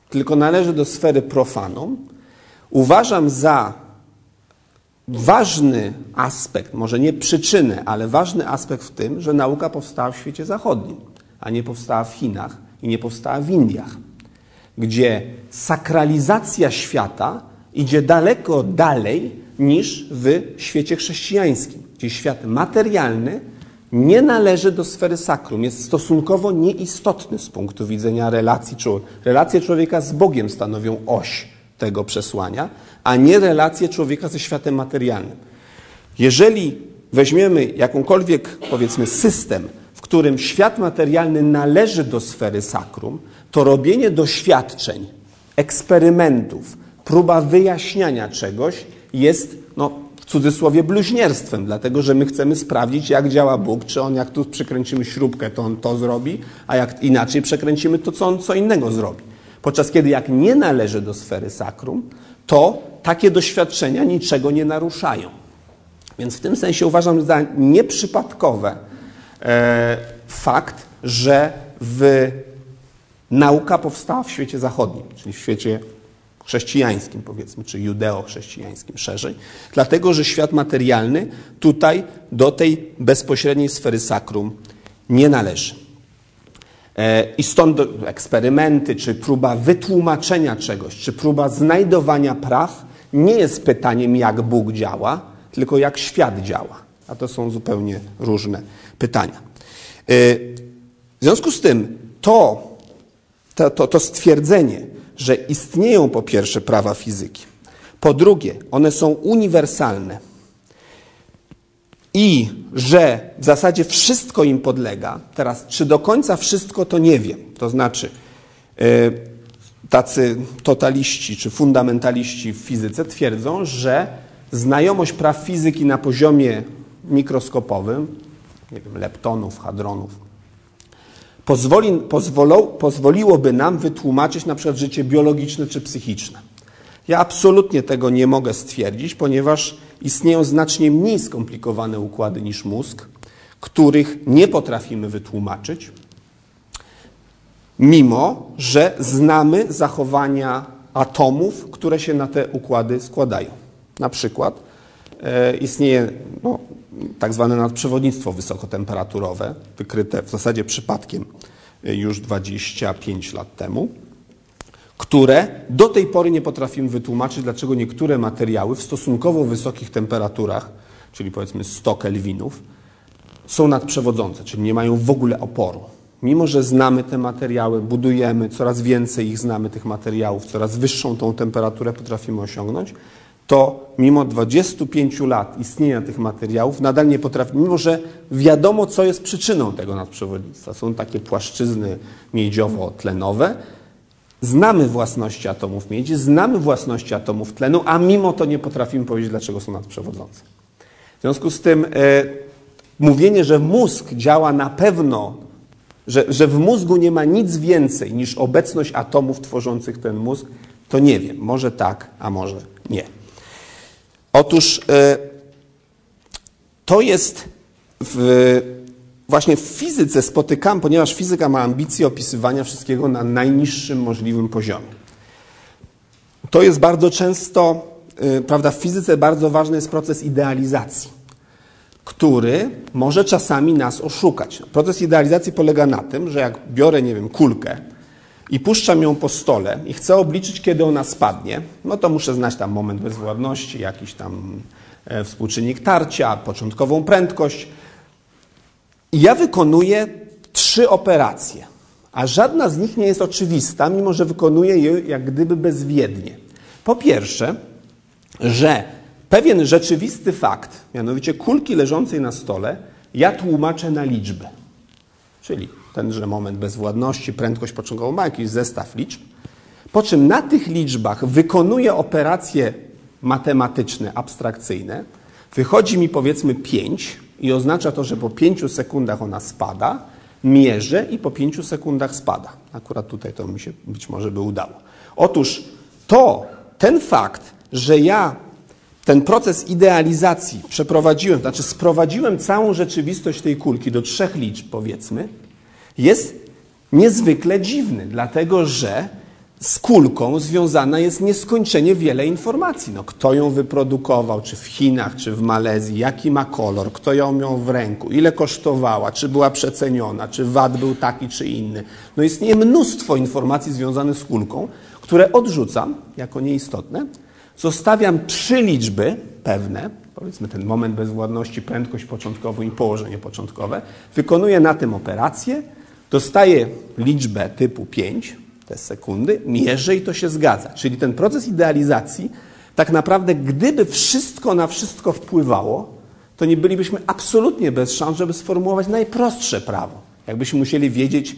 tylko należy do sfery profanum, uważam za ważny aspekt, może nie przyczynę, ale ważny aspekt w tym, że nauka powstała w świecie zachodnim, a nie powstała w Chinach i nie powstała w Indiach, gdzie sakralizacja świata idzie daleko dalej niż w świecie chrześcijańskim, gdzie świat materialny nie należy do sfery sakrum, jest stosunkowo nieistotny z punktu widzenia relacji człowieka. Relacje człowieka z Bogiem stanowią oś tego przesłania, a nie relacje człowieka ze światem materialnym. Jeżeli weźmiemy jakąkolwiek, powiedzmy, system, w którym świat materialny należy do sfery sakrum, to robienie doświadczeń, eksperymentów, próba wyjaśniania czegoś jest, no, w cudzysłowie, bluźnierstwem, dlatego że my chcemy sprawdzić, jak działa Bóg, czy on, jak tu przykręcimy śrubkę, to on to zrobi, a jak inaczej przekręcimy, to co on co innego zrobi. Podczas kiedy jak nie należy do sfery sakrum, to takie doświadczenia niczego nie naruszają. Więc w tym sensie uważam za nieprzypadkowe e, fakt, że w, nauka powstała w świecie zachodnim, czyli w świecie chrześcijańskim, powiedzmy, czy judeo-chrześcijańskim szerzej, dlatego że świat materialny tutaj do tej bezpośredniej sfery sakrum nie należy. E, I stąd eksperymenty, czy próba wytłumaczenia czegoś, czy próba znajdowania praw nie jest pytaniem, jak Bóg działa, tylko jak świat działa. A to są zupełnie różne pytania. E, w związku z tym to, to, to, to stwierdzenie, że istnieją po pierwsze prawa fizyki, po drugie, one są uniwersalne i że w zasadzie wszystko im podlega. Teraz, czy do końca wszystko, to nie wiem. To znaczy, yy, tacy totaliści czy fundamentaliści w fizyce twierdzą, że znajomość praw fizyki na poziomie mikroskopowym, nie wiem, leptonów, hadronów, pozwoli, pozwolą, pozwoliłoby nam wytłumaczyć na przykład życie biologiczne czy psychiczne. Ja absolutnie tego nie mogę stwierdzić, ponieważ istnieją znacznie mniej skomplikowane układy niż mózg, których nie potrafimy wytłumaczyć, mimo że znamy zachowania atomów, które się na te układy składają. Na przykład e, istnieje no, tak zwane nadprzewodnictwo wysokotemperaturowe, wykryte w zasadzie przypadkiem e, już 25 lat temu, które do tej pory nie potrafimy wytłumaczyć, dlaczego niektóre materiały w stosunkowo wysokich temperaturach, czyli powiedzmy 100 kelwinów, są nadprzewodzące, czyli nie mają w ogóle oporu. Mimo, że znamy te materiały, budujemy, coraz więcej ich znamy, tych materiałów, coraz wyższą tą temperaturę potrafimy osiągnąć, to mimo 25 lat istnienia tych materiałów nadal nie potrafi, mimo że wiadomo, co jest przyczyną tego nadprzewodnictwa. Są takie płaszczyzny miedziowo-tlenowe, znamy własności atomów miedzi, znamy własności atomów tlenu, a mimo to nie potrafimy powiedzieć, dlaczego są nadprzewodzące. W związku z tym e, mówienie, że mózg działa na pewno, że, że w mózgu nie ma nic więcej niż obecność atomów tworzących ten mózg, to nie wiem. Może tak, a może nie. Otóż e, to jest w, właśnie w fizyce spotykam, ponieważ fizyka ma ambicje opisywania wszystkiego na najniższym możliwym poziomie. To jest bardzo często, e, prawda, w fizyce bardzo ważny jest proces idealizacji, który może czasami nas oszukać. Proces idealizacji polega na tym, że jak biorę, nie wiem, kulkę i puszczam ją po stole i chcę obliczyć, kiedy ona spadnie, no to muszę znać tam moment bezwładności, jakiś tam e, współczynnik tarcia, początkową prędkość. I ja wykonuję trzy operacje, a żadna z nich nie jest oczywista, mimo że wykonuję je jak gdyby bezwiednie. Po pierwsze, że pewien rzeczywisty fakt, mianowicie kulki leżącej na stole, ja tłumaczę na liczby. Czyli tenże moment bezwładności, prędkość początkową ma jakiś zestaw liczb, po czym na tych liczbach wykonuję operacje matematyczne, abstrakcyjne, wychodzi mi powiedzmy 5 i oznacza to, że po 5 sekundach ona spada, mierzę i po 5 sekundach spada. Akurat tutaj to mi się być może by udało. Otóż to, ten fakt, że ja ten proces idealizacji przeprowadziłem, znaczy sprowadziłem całą rzeczywistość tej kulki do trzech liczb, powiedzmy, jest niezwykle dziwny, dlatego że z kulką związana jest nieskończenie wiele informacji. No, kto ją wyprodukował, czy w Chinach, czy w Malezji, jaki ma kolor, kto ją miał w ręku, ile kosztowała, czy była przeceniona, czy VAT był taki, czy inny. No istnieje mnóstwo informacji związanych z kulką, które odrzucam jako nieistotne. Zostawiam trzy liczby pewne, powiedzmy ten moment bezwładności, prędkość początkową i położenie początkowe. Wykonuję na tym operację, dostaję liczbę typu 5, te sekundy, mierzę i to się zgadza. Czyli ten proces idealizacji, tak naprawdę, gdyby wszystko na wszystko wpływało, to nie bylibyśmy absolutnie bez szans, żeby sformułować najprostsze prawo. Jakbyśmy musieli wiedzieć,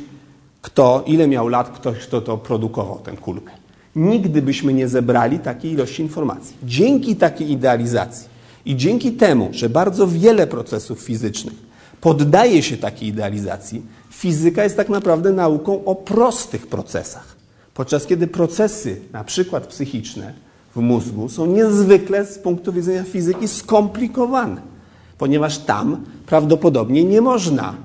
kto, ile miał lat ktoś, kto to produkował, tę kulkę. Nigdy byśmy nie zebrali takiej ilości informacji. Dzięki takiej idealizacji i dzięki temu, że bardzo wiele procesów fizycznych poddaje się takiej idealizacji, fizyka jest tak naprawdę nauką o prostych procesach. Podczas kiedy procesy, na przykład psychiczne w mózgu, są niezwykle z punktu widzenia fizyki skomplikowane, ponieważ tam prawdopodobnie nie można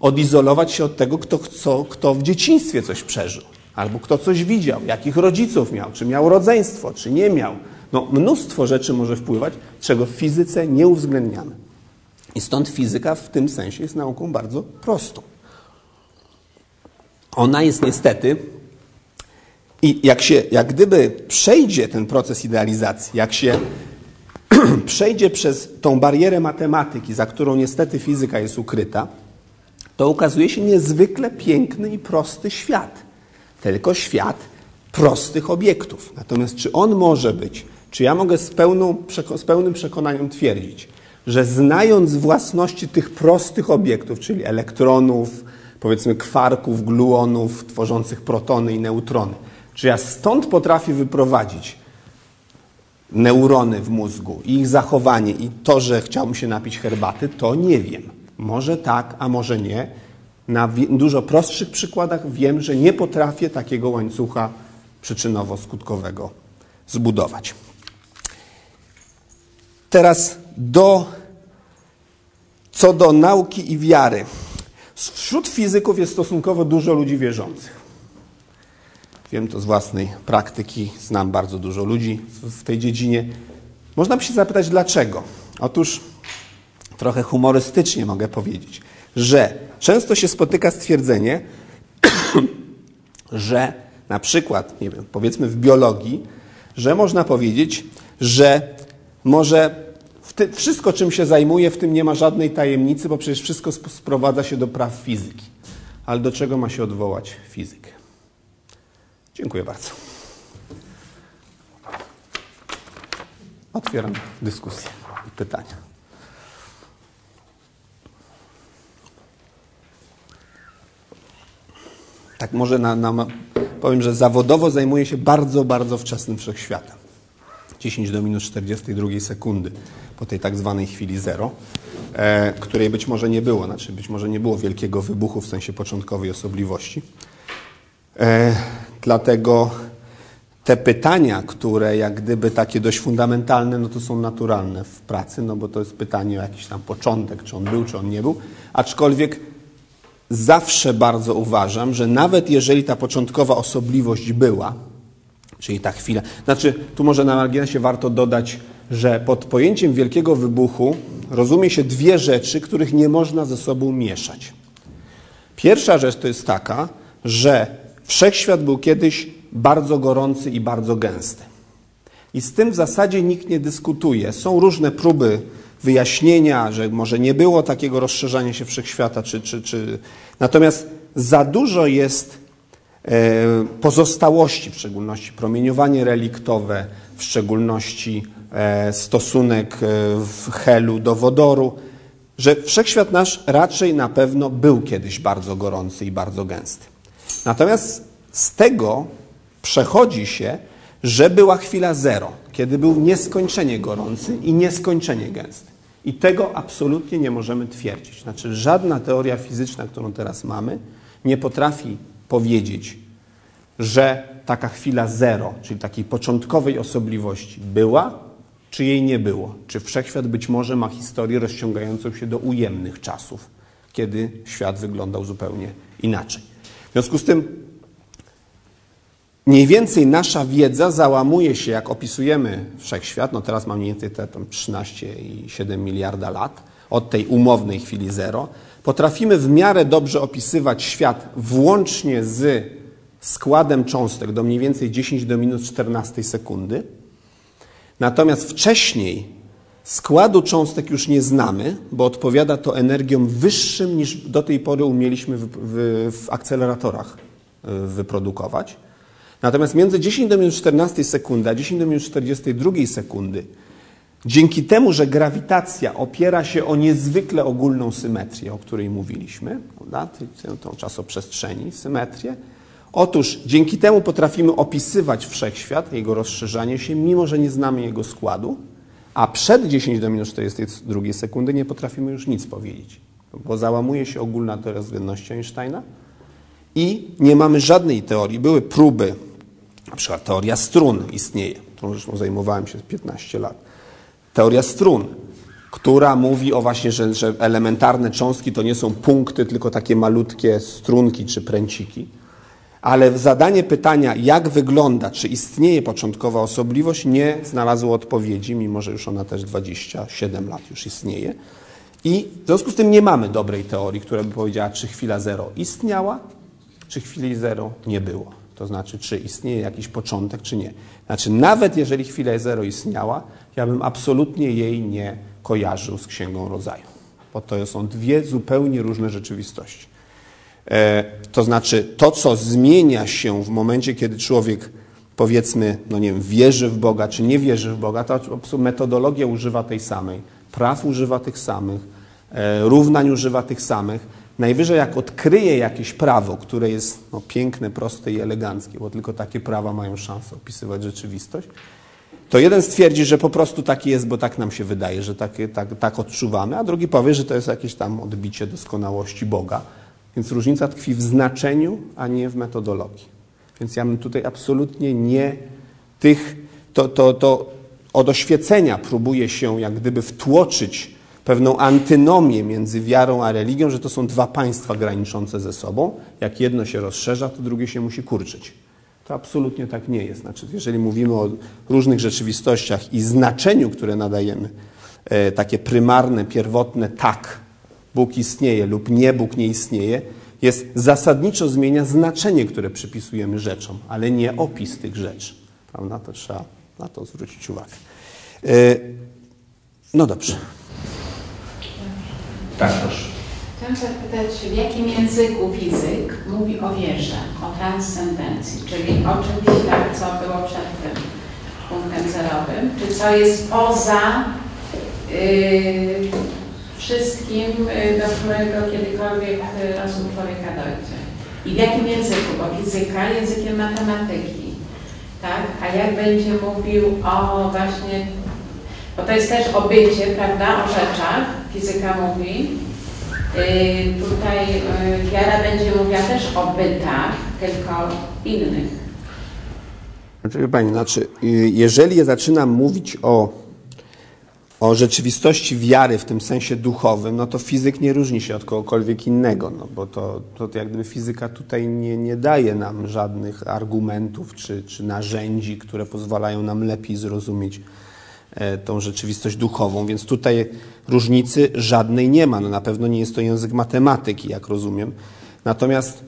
odizolować się od tego, kto, kto, kto w dzieciństwie coś przeżył, albo kto coś widział, jakich rodziców miał, czy miał rodzeństwo, czy nie miał. No, mnóstwo rzeczy może wpływać, czego w fizyce nie uwzględniamy. I stąd fizyka w tym sensie jest nauką bardzo prostą. Ona jest niestety, i jak się, jak gdyby przejdzie ten proces idealizacji, jak się przejdzie przez tą barierę matematyki, za którą niestety fizyka jest ukryta, to ukazuje się niezwykle piękny i prosty świat. Tylko świat prostych obiektów. Natomiast czy on może być, czy ja mogę z, pełną, z pełnym przekonaniem twierdzić, że znając własności tych prostych obiektów, czyli elektronów, powiedzmy kwarków, gluonów tworzących protony i neutrony, czy ja stąd potrafię wyprowadzić neurony w mózgu ich zachowanie i to, że chciałbym się napić herbaty, to nie wiem. Może tak, a może nie. Na dużo prostszych przykładach wiem, że nie potrafię takiego łańcucha przyczynowo-skutkowego zbudować. Teraz do, co do nauki i wiary. Wśród fizyków jest stosunkowo dużo ludzi wierzących. Wiem to z własnej praktyki, znam bardzo dużo ludzi w tej dziedzinie. Można by się zapytać, dlaczego? Otóż trochę humorystycznie mogę powiedzieć, że często się spotyka stwierdzenie, że na przykład, nie wiem, powiedzmy w biologii, że można powiedzieć, że może ty, wszystko, czym się zajmuje, w tym nie ma żadnej tajemnicy, bo przecież wszystko sprowadza się do praw fizyki. Ale do czego ma się odwołać fizyk? Dziękuję bardzo. Otwieram dyskusję i pytania. Tak może na, na, powiem, że zawodowo zajmuję się bardzo, bardzo wczesnym wszechświatem. 10 do minus 42 sekundy po tej tak zwanej chwili zero, e, której być może nie było, znaczy być może nie było wielkiego wybuchu w sensie początkowej osobliwości. E, dlatego te pytania, które jak gdyby takie dość fundamentalne, no to są naturalne w pracy, no bo to jest pytanie o jakiś tam początek, czy on był, czy on nie był. Aczkolwiek zawsze bardzo uważam, że nawet jeżeli ta początkowa osobliwość była, czyli ta chwila, znaczy tu może na marginesie warto dodać że pod pojęciem wielkiego wybuchu rozumie się dwie rzeczy, których nie można ze sobą mieszać. Pierwsza rzecz to jest taka, że wszechświat był kiedyś bardzo gorący i bardzo gęsty. I z tym w zasadzie nikt nie dyskutuje. Są różne próby wyjaśnienia, że może nie było takiego rozszerzania się wszechświata, czy, czy, czy... natomiast za dużo jest e, pozostałości, w szczególności promieniowanie reliktowe, w szczególności stosunek e, w helu do wodoru, że wszechświat nasz raczej na pewno był kiedyś bardzo gorący i bardzo gęsty. Natomiast z tego przechodzi się, że była chwila zero, kiedy był nieskończenie gorący i nieskończenie gęsty. I tego absolutnie nie możemy twierdzić. Znaczy, żadna teoria fizyczna, którą teraz mamy, nie potrafi powiedzieć, że taka chwila zero, czyli takiej początkowej osobliwości była, czy jej nie było. Czy wszechświat być może ma historię rozciągającą się do ujemnych czasów, kiedy świat wyglądał zupełnie inaczej. W związku z tym mniej więcej nasza wiedza załamuje się, jak opisujemy wszechświat, no teraz mam mniej więcej te tam 13,7 miliarda lat, od tej umownej chwili zero, potrafimy w miarę dobrze opisywać świat włącznie z składem cząstek do mniej więcej 10 do minus 14 sekundy. Natomiast wcześniej składu cząstek już nie znamy, bo odpowiada to energiom wyższym niż do tej pory umieliśmy w, w, w akceleratorach y, wyprodukować. Natomiast między 10 do minus 14 sekundy a 10 do minus 42 sekundy, dzięki temu, że grawitacja opiera się o niezwykle ogólną symetrię, o której mówiliśmy, prawda? tą czasoprzestrzeni, symetrię, Otóż dzięki temu potrafimy opisywać wszechświat, jego rozszerzanie się, mimo że nie znamy jego składu, a przed 10 do minus 42 sekundy nie potrafimy już nic powiedzieć, bo załamuje się ogólna teoria względności Einsteina i nie mamy żadnej teorii. Były próby na przykład teoria strun istnieje, którą zresztą zajmowałem się 15 lat. Teoria strun, która mówi o właśnie, że, że elementarne cząstki to nie są punkty, tylko takie malutkie strunki czy pręciki. Ale zadanie pytania, jak wygląda, czy istnieje początkowa osobliwość, nie znalazło odpowiedzi, mimo że już ona też 27 lat już istnieje. I w związku z tym nie mamy dobrej teorii, która by powiedziała, czy chwila zero istniała, czy chwili zero nie było. To znaczy, czy istnieje jakiś początek, czy nie. Znaczy, nawet jeżeli chwila zero istniała, ja bym absolutnie jej nie kojarzył z Księgą Rodzaju, bo to są dwie zupełnie różne rzeczywistości. E, to znaczy, to, co zmienia się w momencie, kiedy człowiek, powiedzmy, no nie wiem, wierzy w Boga, czy nie wierzy w Boga, to metodologia używa tej samej, praw używa tych samych, e, równań używa tych samych Najwyżej jak odkryje jakieś prawo, które jest no, piękne, proste i eleganckie, bo tylko takie prawa mają szansę opisywać rzeczywistość, to jeden stwierdzi, że po prostu taki jest, bo tak nam się wydaje, że tak, tak, tak odczuwamy, a drugi powie, że to jest jakieś tam odbicie doskonałości Boga. Więc różnica tkwi w znaczeniu, a nie w metodologii. Więc ja bym tutaj absolutnie nie tych, to, to, to od oświecenia próbuje się jak gdyby wtłoczyć pewną antynomię między wiarą a religią, że to są dwa państwa graniczące ze sobą. Jak jedno się rozszerza, to drugie się musi kurczyć. To absolutnie tak nie jest. Znaczy, jeżeli mówimy o różnych rzeczywistościach i znaczeniu, które nadajemy, e, takie prymarne, pierwotne tak, Bóg istnieje lub nie, Bóg nie istnieje, jest zasadniczo zmienia znaczenie, które przypisujemy rzeczom, ale nie opis tych rzeczy. Prawda? To trzeba na to zwrócić uwagę. E, no dobrze. Tak, proszę. Chciałam zapytać, w jakim języku fizyk mówi o wierze, o transcendencji, czyli o czymś tak, co było przed tym punktem zerowym, czy co jest poza yy, wszystkim, yy, do którego kiedykolwiek rozum człowieka dojdzie. I w jakim języku? Bo fizyka językiem matematyki, tak? A jak będzie mówił o właśnie bo to jest też o bycie, prawda, o rzeczach, fizyka mówi. Yy, tutaj yy, wiara będzie mówiła też o bytach, tylko innych. Znaczy, Pani, znaczy, y, jeżeli ja zaczynam mówić o, o rzeczywistości wiary w tym sensie duchowym, no to fizyk nie różni się od kogokolwiek innego, no bo to, to jak gdyby fizyka tutaj nie, nie daje nam żadnych argumentów czy, czy narzędzi, które pozwalają nam lepiej zrozumieć e, tą rzeczywistość duchową, więc tutaj różnicy żadnej nie ma. No na pewno nie jest to język matematyki, jak rozumiem. Natomiast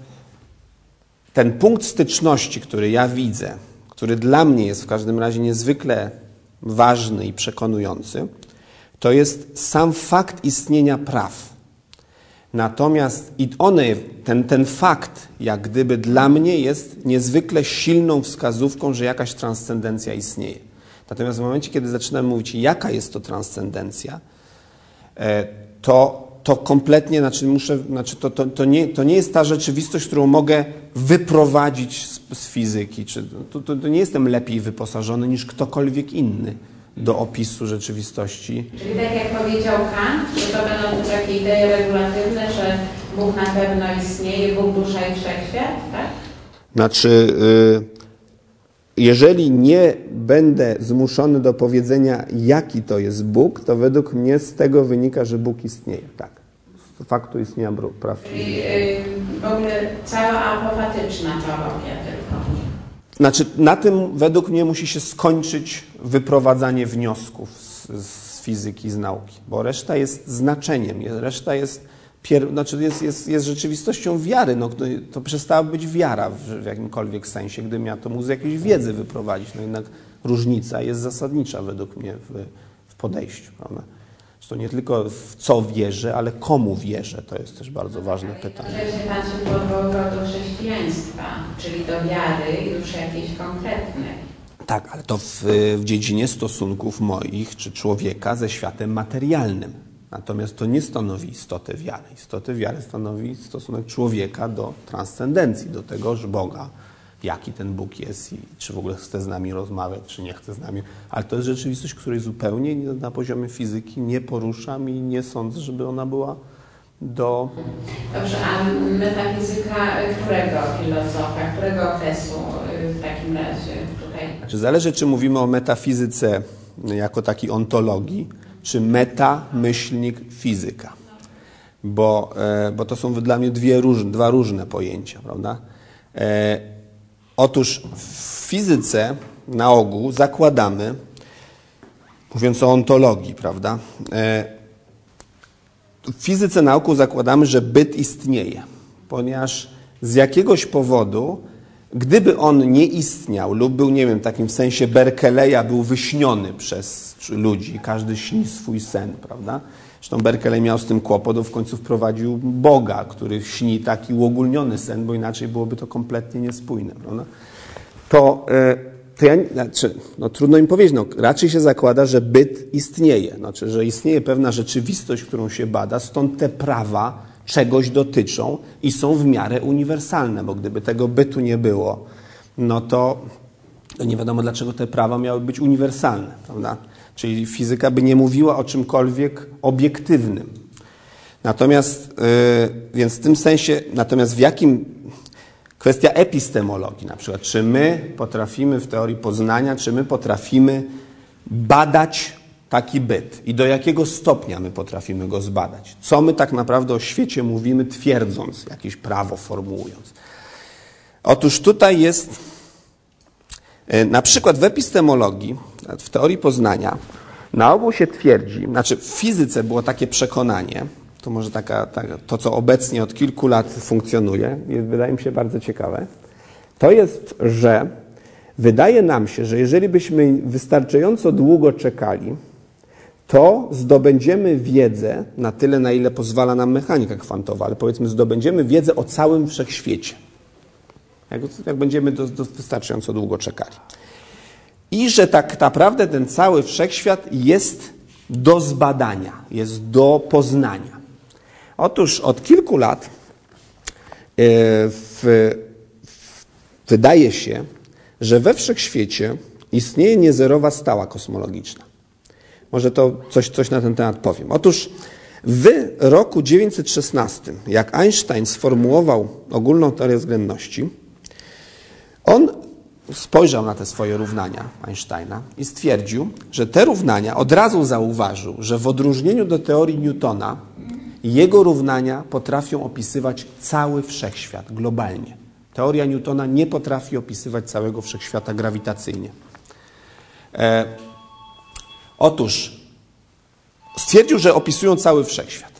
ten punkt styczności, który ja widzę, który dla mnie jest w każdym razie niezwykle ważny i przekonujący, to jest sam fakt istnienia praw. Natomiast i one, ten, ten fakt, jak gdyby dla mnie jest niezwykle silną wskazówką, że jakaś transcendencja istnieje. Natomiast w momencie, kiedy zaczynamy mówić, jaka jest to transcendencja, e, to, to kompletnie, znaczy, muszę, znaczy to, to, to, nie, to nie jest ta rzeczywistość, którą mogę wyprowadzić z, z fizyki. Czy, to, to, to nie jestem lepiej wyposażony niż ktokolwiek inny do opisu rzeczywistości. Czyli tak jak powiedział Kant, że to będą takie idee regulatywne, że Bóg na pewno istnieje, Bóg, dusza i wszechświat, tak? Znaczy, y, jeżeli nie będę zmuszony do powiedzenia, jaki to jest Bóg, to według mnie z tego wynika, że Bóg istnieje. Tak. Z faktu istnienia praw. Czyli yy, w ogóle cała apofatyczna teologia tylko. Znaczy, na tym według mnie musi się skończyć wyprowadzanie wniosków z, z fizyki, z nauki, bo reszta jest znaczeniem, reszta jest, pier, znaczy jest, jest, jest rzeczywistością wiary. No, to, przestała być wiara w, w jakimkolwiek sensie, gdybym ja to mógł z jakiejś wiedzy wyprowadzić. No jednak różnica jest zasadnicza według mnie w, w podejściu. Prawda? Zresztą nie tylko w co wierzę, ale komu wierzę, to jest też bardzo ważne pytanie. Wcześniej Pan się powoływał do chrześcijaństwa, czyli do wiary już jakiejś konkretnej. Tak, ale to w, w dziedzinie stosunków moich czy człowieka ze światem materialnym. Natomiast to nie stanowi istoty wiary. Istotę wiary stanowi stosunek człowieka do transcendencji, do tegoż Boga, jaki ten Bóg jest i czy w ogóle chce z nami rozmawiać, czy nie chce z nami. Ale to jest rzeczywistość, której zupełnie na poziomie fizyki nie poruszam i nie sądzę, żeby ona była do... Dobrze, a metafizyka którego filozofa, którego okresu y, w takim razie tutaj? Znaczy zależy, czy mówimy o metafizyce jako takiej ontologii, czy meta, myślnik, fizyka. Bo, e, bo to są dla mnie dwie różne, dwa różne pojęcia, prawda? Otóż w fizyce na ogół zakładamy, mówiąc o ontologii, prawda? E, w fizyce na ogół zakładamy, że byt istnieje, ponieważ z jakiegoś powodu, gdyby on nie istniał lub był, nie wiem, w takim sensie Berkeleya był wyśniony przez ludzi, każdy śni swój sen, prawda? Zresztą Berkeley miał z tym kłopot, bo w końcu wprowadził Boga, który śni taki uogólniony sen, bo inaczej byłoby to kompletnie niespójne, prawda? To, to ja, znaczy, no trudno im powiedzieć, no, raczej się zakłada, że byt istnieje, znaczy, że istnieje pewna rzeczywistość, którą się bada, stąd te prawa czegoś dotyczą i są w miarę uniwersalne, bo gdyby tego bytu nie było, no to, to nie wiadomo, dlaczego te prawa miały być uniwersalne, prawda? Czyli fizyka by nie mówiła o czymkolwiek obiektywnym. Natomiast, yy, więc w tym sensie, natomiast w jakim kwestia epistemologii, na przykład, czy my potrafimy w teorii poznania, czy my potrafimy badać taki byt i do jakiego stopnia my potrafimy go zbadać? Co my tak naprawdę o świecie mówimy, twierdząc, jakieś prawo formułując? Otóż tutaj jest, na przykład w epistemologii, w teorii poznania, na ogół się twierdzi, znaczy w fizyce było takie przekonanie, to może taka, taka, to, co obecnie od kilku lat funkcjonuje, jest, wydaje mi się bardzo ciekawe, to jest, że wydaje nam się, że jeżeli byśmy wystarczająco długo czekali, to zdobędziemy wiedzę na tyle, na ile pozwala nam mechanika kwantowa, ale powiedzmy, zdobędziemy wiedzę o całym wszechświecie. Jak, jak będziemy do, do wystarczająco długo czekali. I że tak naprawdę ten cały wszechświat jest do zbadania, jest do poznania. Otóż od kilku lat w, w, wydaje się, że we wszechświecie istnieje niezerowa stała kosmologiczna. Może to coś, coś na ten temat powiem. Otóż w roku 916, jak Einstein sformułował ogólną teorię względności, on spojrzał na te swoje równania Einsteina i stwierdził, że te równania od razu zauważył, że w odróżnieniu do teorii Newtona, jego równania potrafią opisywać cały wszechświat globalnie. Teoria Newtona nie potrafi opisywać całego wszechświata grawitacyjnie. E, Otóż stwierdził, że opisują cały wszechświat.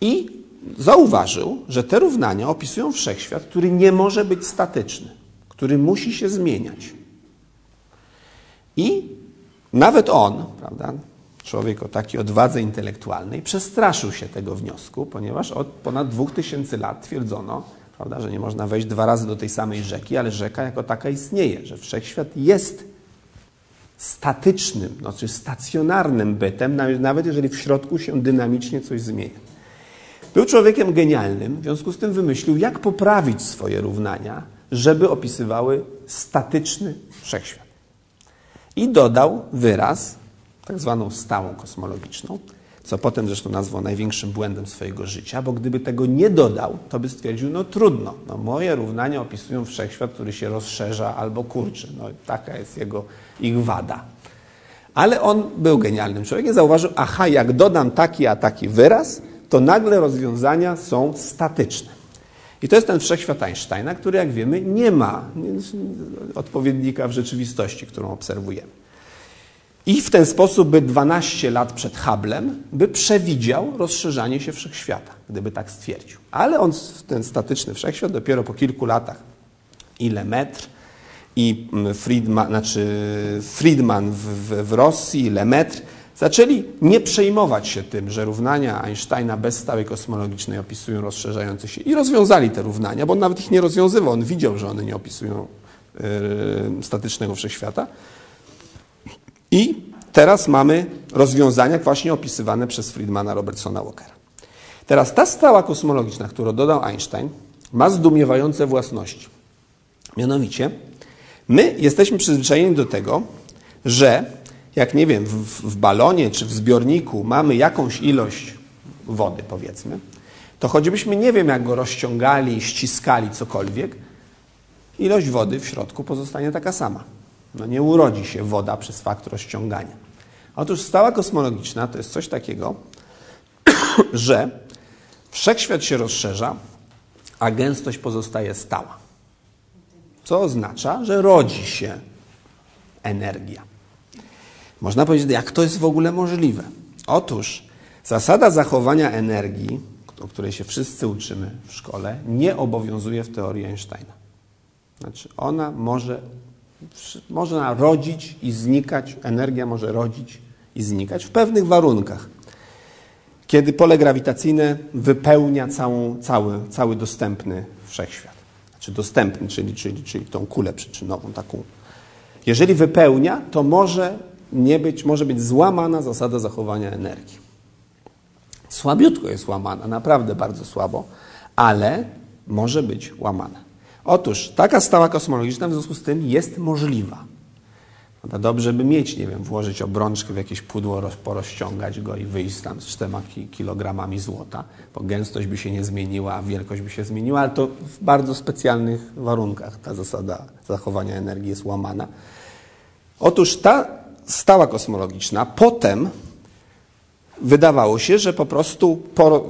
I zauważył, że te równania opisują wszechświat, który nie może być statyczny, który musi się zmieniać. I nawet on, prawda, człowiek o takiej odwadze intelektualnej, przestraszył się tego wniosku, ponieważ od ponad 2000 lat twierdzono, prawda, że nie można wejść dwa razy do tej samej rzeki, ale rzeka jako taka istnieje, że wszechświat jest statycznym, znaczy stacjonarnym bytem, nawet jeżeli w środku się dynamicznie coś zmienia. Był człowiekiem genialnym, w związku z tym wymyślił, jak poprawić swoje równania, żeby opisywały statyczny wszechświat. I dodał wyraz, tak zwaną stałą kosmologiczną, co potem zresztą nazwał największym błędem swojego życia, bo gdyby tego nie dodał, to by stwierdził, no trudno, no moje równania opisują wszechświat, który się rozszerza albo kurczy. No taka jest jego, ich wada. Ale on był genialnym człowiekiem, zauważył, aha, jak dodam taki a taki wyraz, to nagle rozwiązania są statyczne. I to jest ten wszechświat Einsteina, który, jak wiemy, nie ma odpowiednika w rzeczywistości, którą obserwujemy. I w ten sposób, by 12 lat przed Hubble'em, by przewidział rozszerzanie się wszechświata, gdyby tak stwierdził. Ale on, ten statyczny wszechświat, dopiero po kilku latach, ile metr, i Friedman, znaczy Friedman w, w, w Rosji, Lemaitre, zaczęli nie przejmować się tym, że równania Einsteina bez stałej kosmologicznej opisują rozszerzające się i rozwiązali te równania, bo on nawet ich nie rozwiązywał, on widział, że one nie opisują yy, statycznego wszechświata. I teraz mamy rozwiązania właśnie opisywane przez Friedmana Robertsona Walkera. Teraz ta stała kosmologiczna, którą dodał Einstein, ma zdumiewające własności. Mianowicie, my jesteśmy przyzwyczajeni do tego, że jak nie wiem, w, w balonie czy w zbiorniku mamy jakąś ilość wody, powiedzmy, to choćbyśmy nie wiem, jak go rozciągali, ściskali, cokolwiek, ilość wody w środku pozostanie taka sama. No nie urodzi się woda przez fakt rozciągania. Otóż stała kosmologiczna to jest coś takiego, że wszechświat się rozszerza, a gęstość pozostaje stała. Co oznacza, że rodzi się energia. Można powiedzieć, jak to jest w ogóle możliwe? Otóż zasada zachowania energii, o której się wszyscy uczymy w szkole, nie obowiązuje w teorii Einsteina. Znaczy, ona może, można rodzić i znikać, energia może rodzić i znikać w pewnych warunkach. Kiedy pole grawitacyjne wypełnia całą, cały, cały dostępny wszechświat. Znaczy dostępny, czyli, czyli, czyli tą kulę przyczynową, taką. Jeżeli wypełnia, to może nie być, może być złamana zasada zachowania energii. Słabiutko jest łamana, naprawdę bardzo słabo, ale może być łamana. Otóż taka stała kosmologiczna w związku z tym jest możliwa. No dobrze by mieć, nie wiem, włożyć obrączkę w jakieś pudło, porozciągać go i wyjść tam z 4 kilogramami złota, bo gęstość by się nie zmieniła, a wielkość by się zmieniła, ale to w bardzo specjalnych warunkach ta zasada zachowania energii jest łamana. Otóż ta stała kosmologiczna. Potem wydawało się, że po prostu po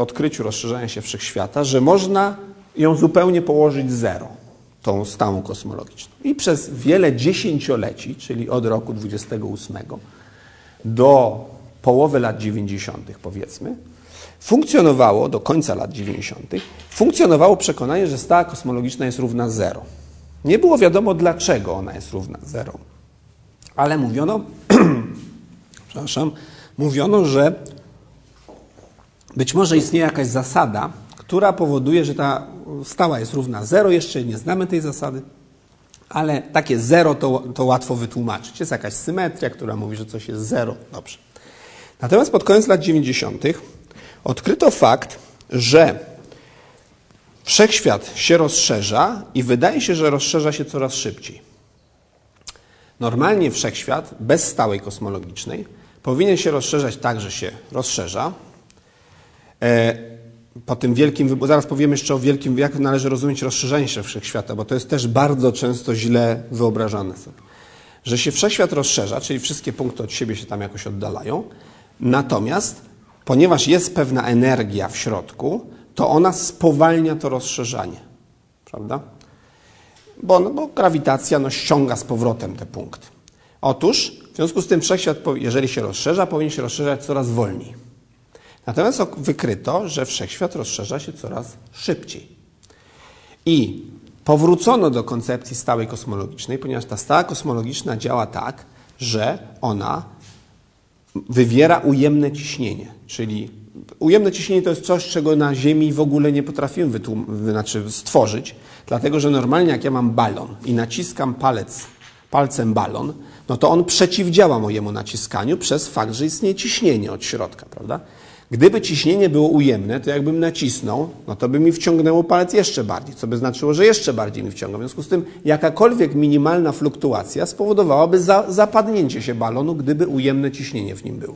odkryciu rozszerzania się wszechświata, że można ją zupełnie położyć zero, tą stałą kosmologiczną. I przez wiele dziesięcioleci, czyli od roku 28 do połowy lat 90., powiedzmy, funkcjonowało, do końca lat 90., funkcjonowało przekonanie, że stała kosmologiczna jest równa zero. Nie było wiadomo, dlaczego ona jest równa zero. Ale mówiono, przepraszam, mówiono, że być może istnieje jakaś zasada, która powoduje, że ta stała jest równa 0. Jeszcze nie znamy tej zasady, ale takie 0 to, to łatwo wytłumaczyć. Jest jakaś symetria, która mówi, że coś jest 0. Dobrze. Natomiast pod koniec lat 90. odkryto fakt, że wszechświat się rozszerza i wydaje się, że rozszerza się coraz szybciej. Normalnie wszechświat bez stałej kosmologicznej powinien się rozszerzać tak, że się rozszerza. E, po tym wielkim, zaraz powiemy jeszcze o wielkim, jak należy rozumieć rozszerzanie się wszechświata, bo to jest też bardzo często źle wyobrażane sobie. Że się wszechświat rozszerza, czyli wszystkie punkty od siebie się tam jakoś oddalają, natomiast ponieważ jest pewna energia w środku, to ona spowalnia to rozszerzanie. Prawda? Bo, no, bo grawitacja no, ściąga z powrotem te punkty. Otóż w związku z tym wszechświat, jeżeli się rozszerza, powinien się rozszerzać coraz wolniej. Natomiast wykryto, że wszechświat rozszerza się coraz szybciej. I powrócono do koncepcji stałej kosmologicznej, ponieważ ta stała kosmologiczna działa tak, że ona wywiera ujemne ciśnienie, czyli ujemne ciśnienie to jest coś, czego na Ziemi w ogóle nie potrafimy wytłum- znaczy stworzyć, dlatego że normalnie jak ja mam balon i naciskam palec, palcem balon, no to on przeciwdziała mojemu naciskaniu przez fakt, że istnieje ciśnienie od środka, prawda? Gdyby ciśnienie było ujemne, to jakbym nacisnął, no to by mi wciągnęło palec jeszcze bardziej, co by znaczyło, że jeszcze bardziej mi wciąga. W związku z tym jakakolwiek minimalna fluktuacja spowodowałaby za, zapadnięcie się balonu, gdyby ujemne ciśnienie w nim było.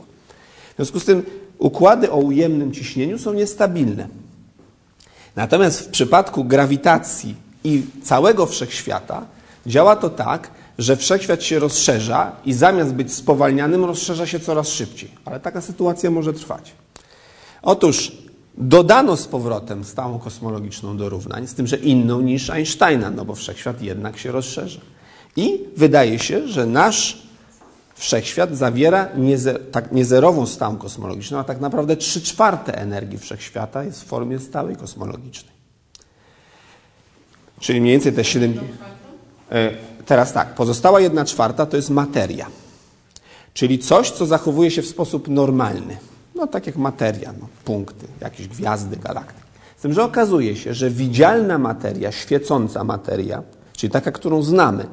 W związku z tym układy o ujemnym ciśnieniu są niestabilne. Natomiast w przypadku grawitacji i całego wszechświata działa to tak, że wszechświat się rozszerza i zamiast być spowalnianym, rozszerza się coraz szybciej. Ale taka sytuacja może trwać. Otóż dodano z powrotem stałą kosmologiczną do równań, z tym, że inną niż Einsteina, no bo wszechświat jednak się rozszerza. I wydaje się, że nasz wszechświat zawiera nieze, tak, niezerową stałą kosmologiczną, a tak naprawdę 3 czwarte energii wszechświata jest w formie stałej kosmologicznej. Czyli mniej więcej te 7. E, teraz tak, pozostała 1 czwarta to jest materia. Czyli coś, co zachowuje się w sposób normalny. No tak jak materia, no, punkty, jakieś gwiazdy, galaktyki. Z tym, że okazuje się, że widzialna materia, świecąca materia, czyli taka, którą znamy,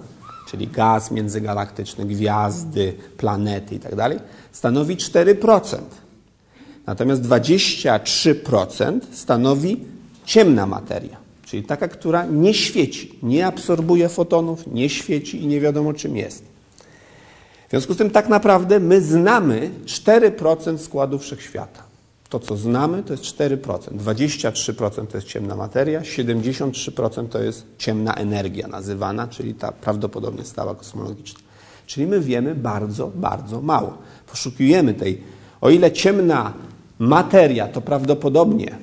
czyli gaz międzygalaktyczny, gwiazdy, planety itd., stanowi 4%. Natomiast 23% stanowi ciemna materia, czyli taka, która nie świeci, nie absorbuje fotonów, nie świeci i nie wiadomo czym jest. W związku z tym tak naprawdę my znamy 4% składu wszechświata. To, co znamy, to jest 4%. 23% to jest ciemna materia, 73% to jest ciemna energia nazywana, czyli ta prawdopodobnie stała kosmologiczna. Czyli my wiemy bardzo, bardzo mało. Poszukiwujemy tej, o ile ciemna materia to prawdopodobnie,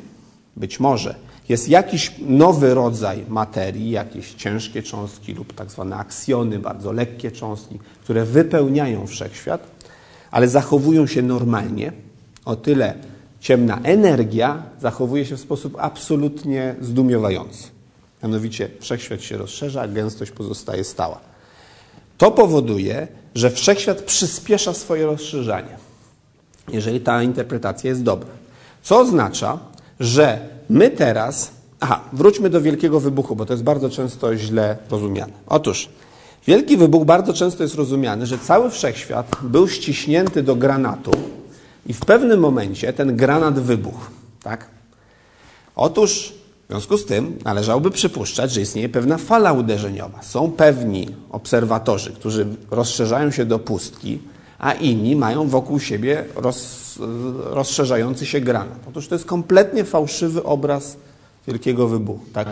być może, jest jakiś nowy rodzaj materii, jakieś ciężkie cząstki lub tak zwane aksjony, bardzo lekkie cząstki, które wypełniają wszechświat, ale zachowują się normalnie, o tyle ciemna energia zachowuje się w sposób absolutnie zdumiewający. Mianowicie wszechświat się rozszerza, a gęstość pozostaje stała. To powoduje, że wszechświat przyspiesza swoje rozszerzanie, jeżeli ta interpretacja jest dobra. Co oznacza, że my teraz. Aha, wróćmy do Wielkiego Wybuchu, bo to jest bardzo często źle rozumiane. Otóż, Wielki Wybuch bardzo często jest rozumiany, że cały wszechświat był ściśnięty do granatu i w pewnym momencie ten granat wybuchł. Tak? Otóż, w związku z tym, należałoby przypuszczać, że istnieje pewna fala uderzeniowa. Są pewni obserwatorzy, którzy rozszerzają się do pustki, a inni mają wokół siebie roz, rozszerzający się granat. Otóż to jest kompletnie fałszywy obraz wielkiego wybuchu. Tak?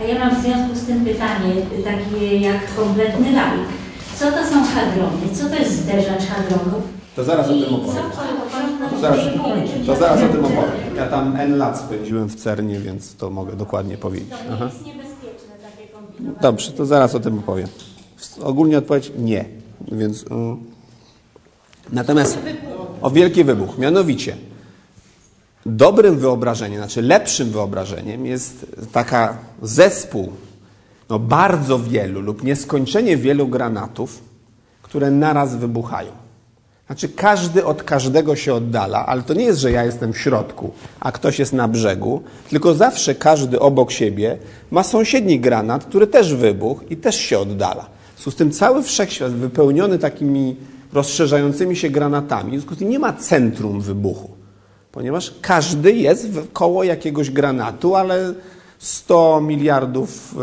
A ja mam w związku z tym pytanie, takie jak kompletny laik. Co to są hadrony? Co to jest zderzacz hadronów? To zaraz o tym opowiem. To zaraz, to zaraz o tym opowiem. Ja tam N lat spędziłem w CERNie, więc to mogę dokładnie powiedzieć. To nie Aha. jest niebezpieczne takie kombinowanie. Dobrze, to zaraz o tym opowiem. Ogólnie odpowiedź nie. Więc, mm. Natomiast o wielki wybuch. Mianowicie, dobrym wyobrażeniem, znaczy lepszym wyobrażeniem jest taka zespół no bardzo wielu lub nieskończenie wielu granatów, które naraz wybuchają. Znaczy każdy od każdego się oddala, ale to nie jest, że ja jestem w środku, a ktoś jest na brzegu, tylko zawsze każdy obok siebie ma sąsiedni granat, który też wybuchł i też się oddala. W związku z tym cały wszechświat wypełniony takimi rozszerzającymi się granatami, w związku z tym nie ma centrum wybuchu, ponieważ każdy jest koło jakiegoś granatu, ale 100 miliardów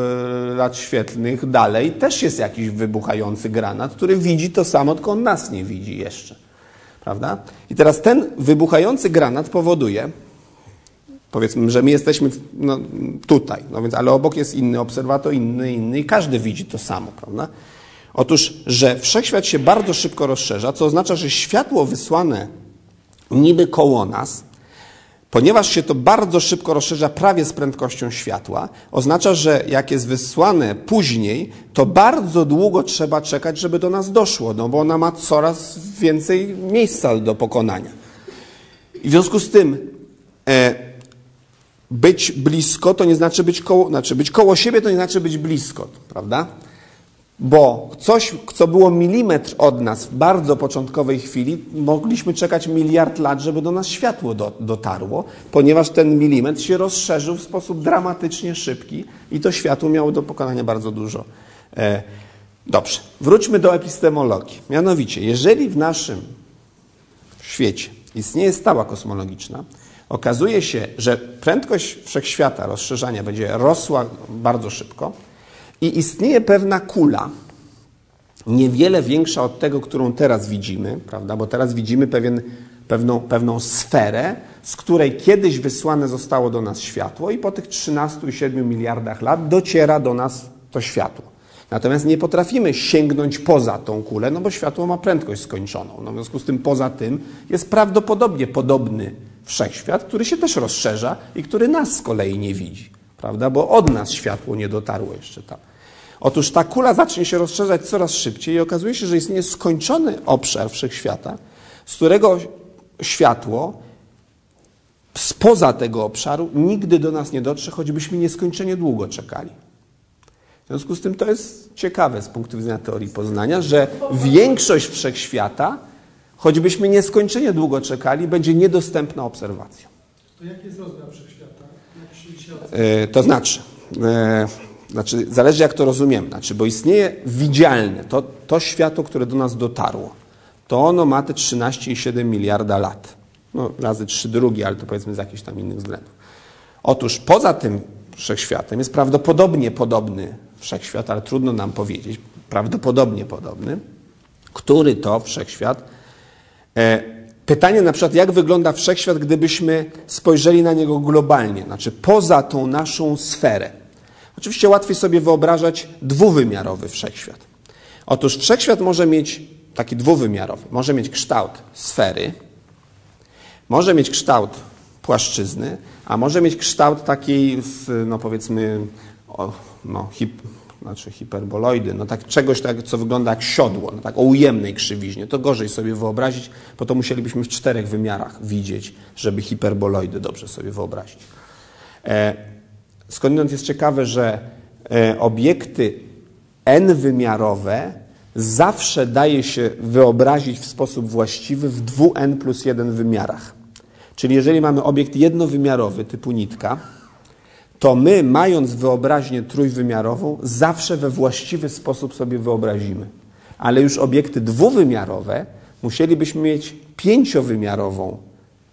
e, lat świetlnych dalej też jest jakiś wybuchający granat, który widzi to samo, tylko on nas nie widzi jeszcze. Prawda? I teraz ten wybuchający granat powoduje, powiedzmy, że my jesteśmy no, tutaj, no więc, ale obok jest inny obserwator, inny, inny i każdy widzi to samo, prawda? Otóż, że wszechświat się bardzo szybko rozszerza, co oznacza, że światło wysłane niby koło nas Ponieważ się to bardzo szybko rozszerza prawie z prędkością światła, oznacza, że jak jest wysłane później, to bardzo długo trzeba czekać, żeby do nas doszło, no bo ona ma coraz więcej miejsca do pokonania. I w związku z tym e, być blisko to nie znaczy być koło, znaczy być koło siebie to nie znaczy być blisko, prawda? Bo coś, co było milimetr od nas w bardzo początkowej chwili, mogliśmy czekać miliard lat, żeby do nas światło do, dotarło, ponieważ ten milimetr się rozszerzył w sposób dramatycznie szybki i to światło miało do pokonania bardzo dużo. E, dobrze, wróćmy do epistemologii. Mianowicie, jeżeli w naszym świecie istnieje stała kosmologiczna, okazuje się, że prędkość wszechświata rozszerzania będzie rosła bardzo szybko, i istnieje pewna kula, niewiele większa od tego, którą teraz widzimy, prawda? bo teraz widzimy pewien, pewną, pewną sferę, z której kiedyś wysłane zostało do nas światło i po tych 13,7 miliardach lat dociera do nas to światło. Natomiast nie potrafimy sięgnąć poza tą kulę, no bo światło ma prędkość skończoną. No w związku z tym poza tym jest prawdopodobnie podobny wszechświat, który się też rozszerza i który nas z kolei nie widzi prawda? Bo od nas światło nie dotarło jeszcze tam. Otóż ta kula zacznie się rozszerzać coraz szybciej i okazuje się, że istnieje skończony obszar wszechświata, z którego światło spoza tego obszaru nigdy do nas nie dotrze, choćbyśmy nieskończenie długo czekali. W związku z tym to jest ciekawe z punktu widzenia teorii poznania, że większość wszechświata, choćbyśmy nieskończenie długo czekali, będzie niedostępna obserwacją. To jaki jest rozmiar wszechświata? E, to znaczy, e, znaczy, zależy jak to rozumiemy, znaczy, bo istnieje widzialne, to, to światło, które do nas dotarło, to ono ma te 13,7 miliarda lat. No, razy 3 drugi, ale to powiedzmy z jakichś tam innych względów. Otóż poza tym wszechświatem jest prawdopodobnie podobny wszechświat, ale trudno nam powiedzieć, prawdopodobnie podobny, który to wszechświat e, Pytanie na przykład, jak wygląda wszechświat, gdybyśmy spojrzeli na niego globalnie, znaczy poza tą naszą sferę. Oczywiście łatwiej sobie wyobrażać dwuwymiarowy wszechświat. Otóż wszechświat może mieć taki dwuwymiarowy, może mieć kształt sfery, może mieć kształt płaszczyzny, a może mieć kształt takiej, no powiedzmy, no, hip, znaczy hiperboloidy, no tak czegoś tak, co wygląda jak siodło, no tak o ujemnej krzywiźnie. To gorzej sobie wyobrazić, bo to musielibyśmy w czterech wymiarach widzieć, żeby hiperboloidy dobrze sobie wyobrazić. E, skądinąd jest ciekawe, że e, obiekty n-wymiarowe zawsze daje się wyobrazić w sposób właściwy w 2n plus 1 wymiarach. Czyli jeżeli mamy obiekt jednowymiarowy typu nitka, to my, mając wyobraźnię trójwymiarową, zawsze we właściwy sposób sobie wyobrazimy. Ale już obiekty dwuwymiarowe musielibyśmy mieć pięciowymiarową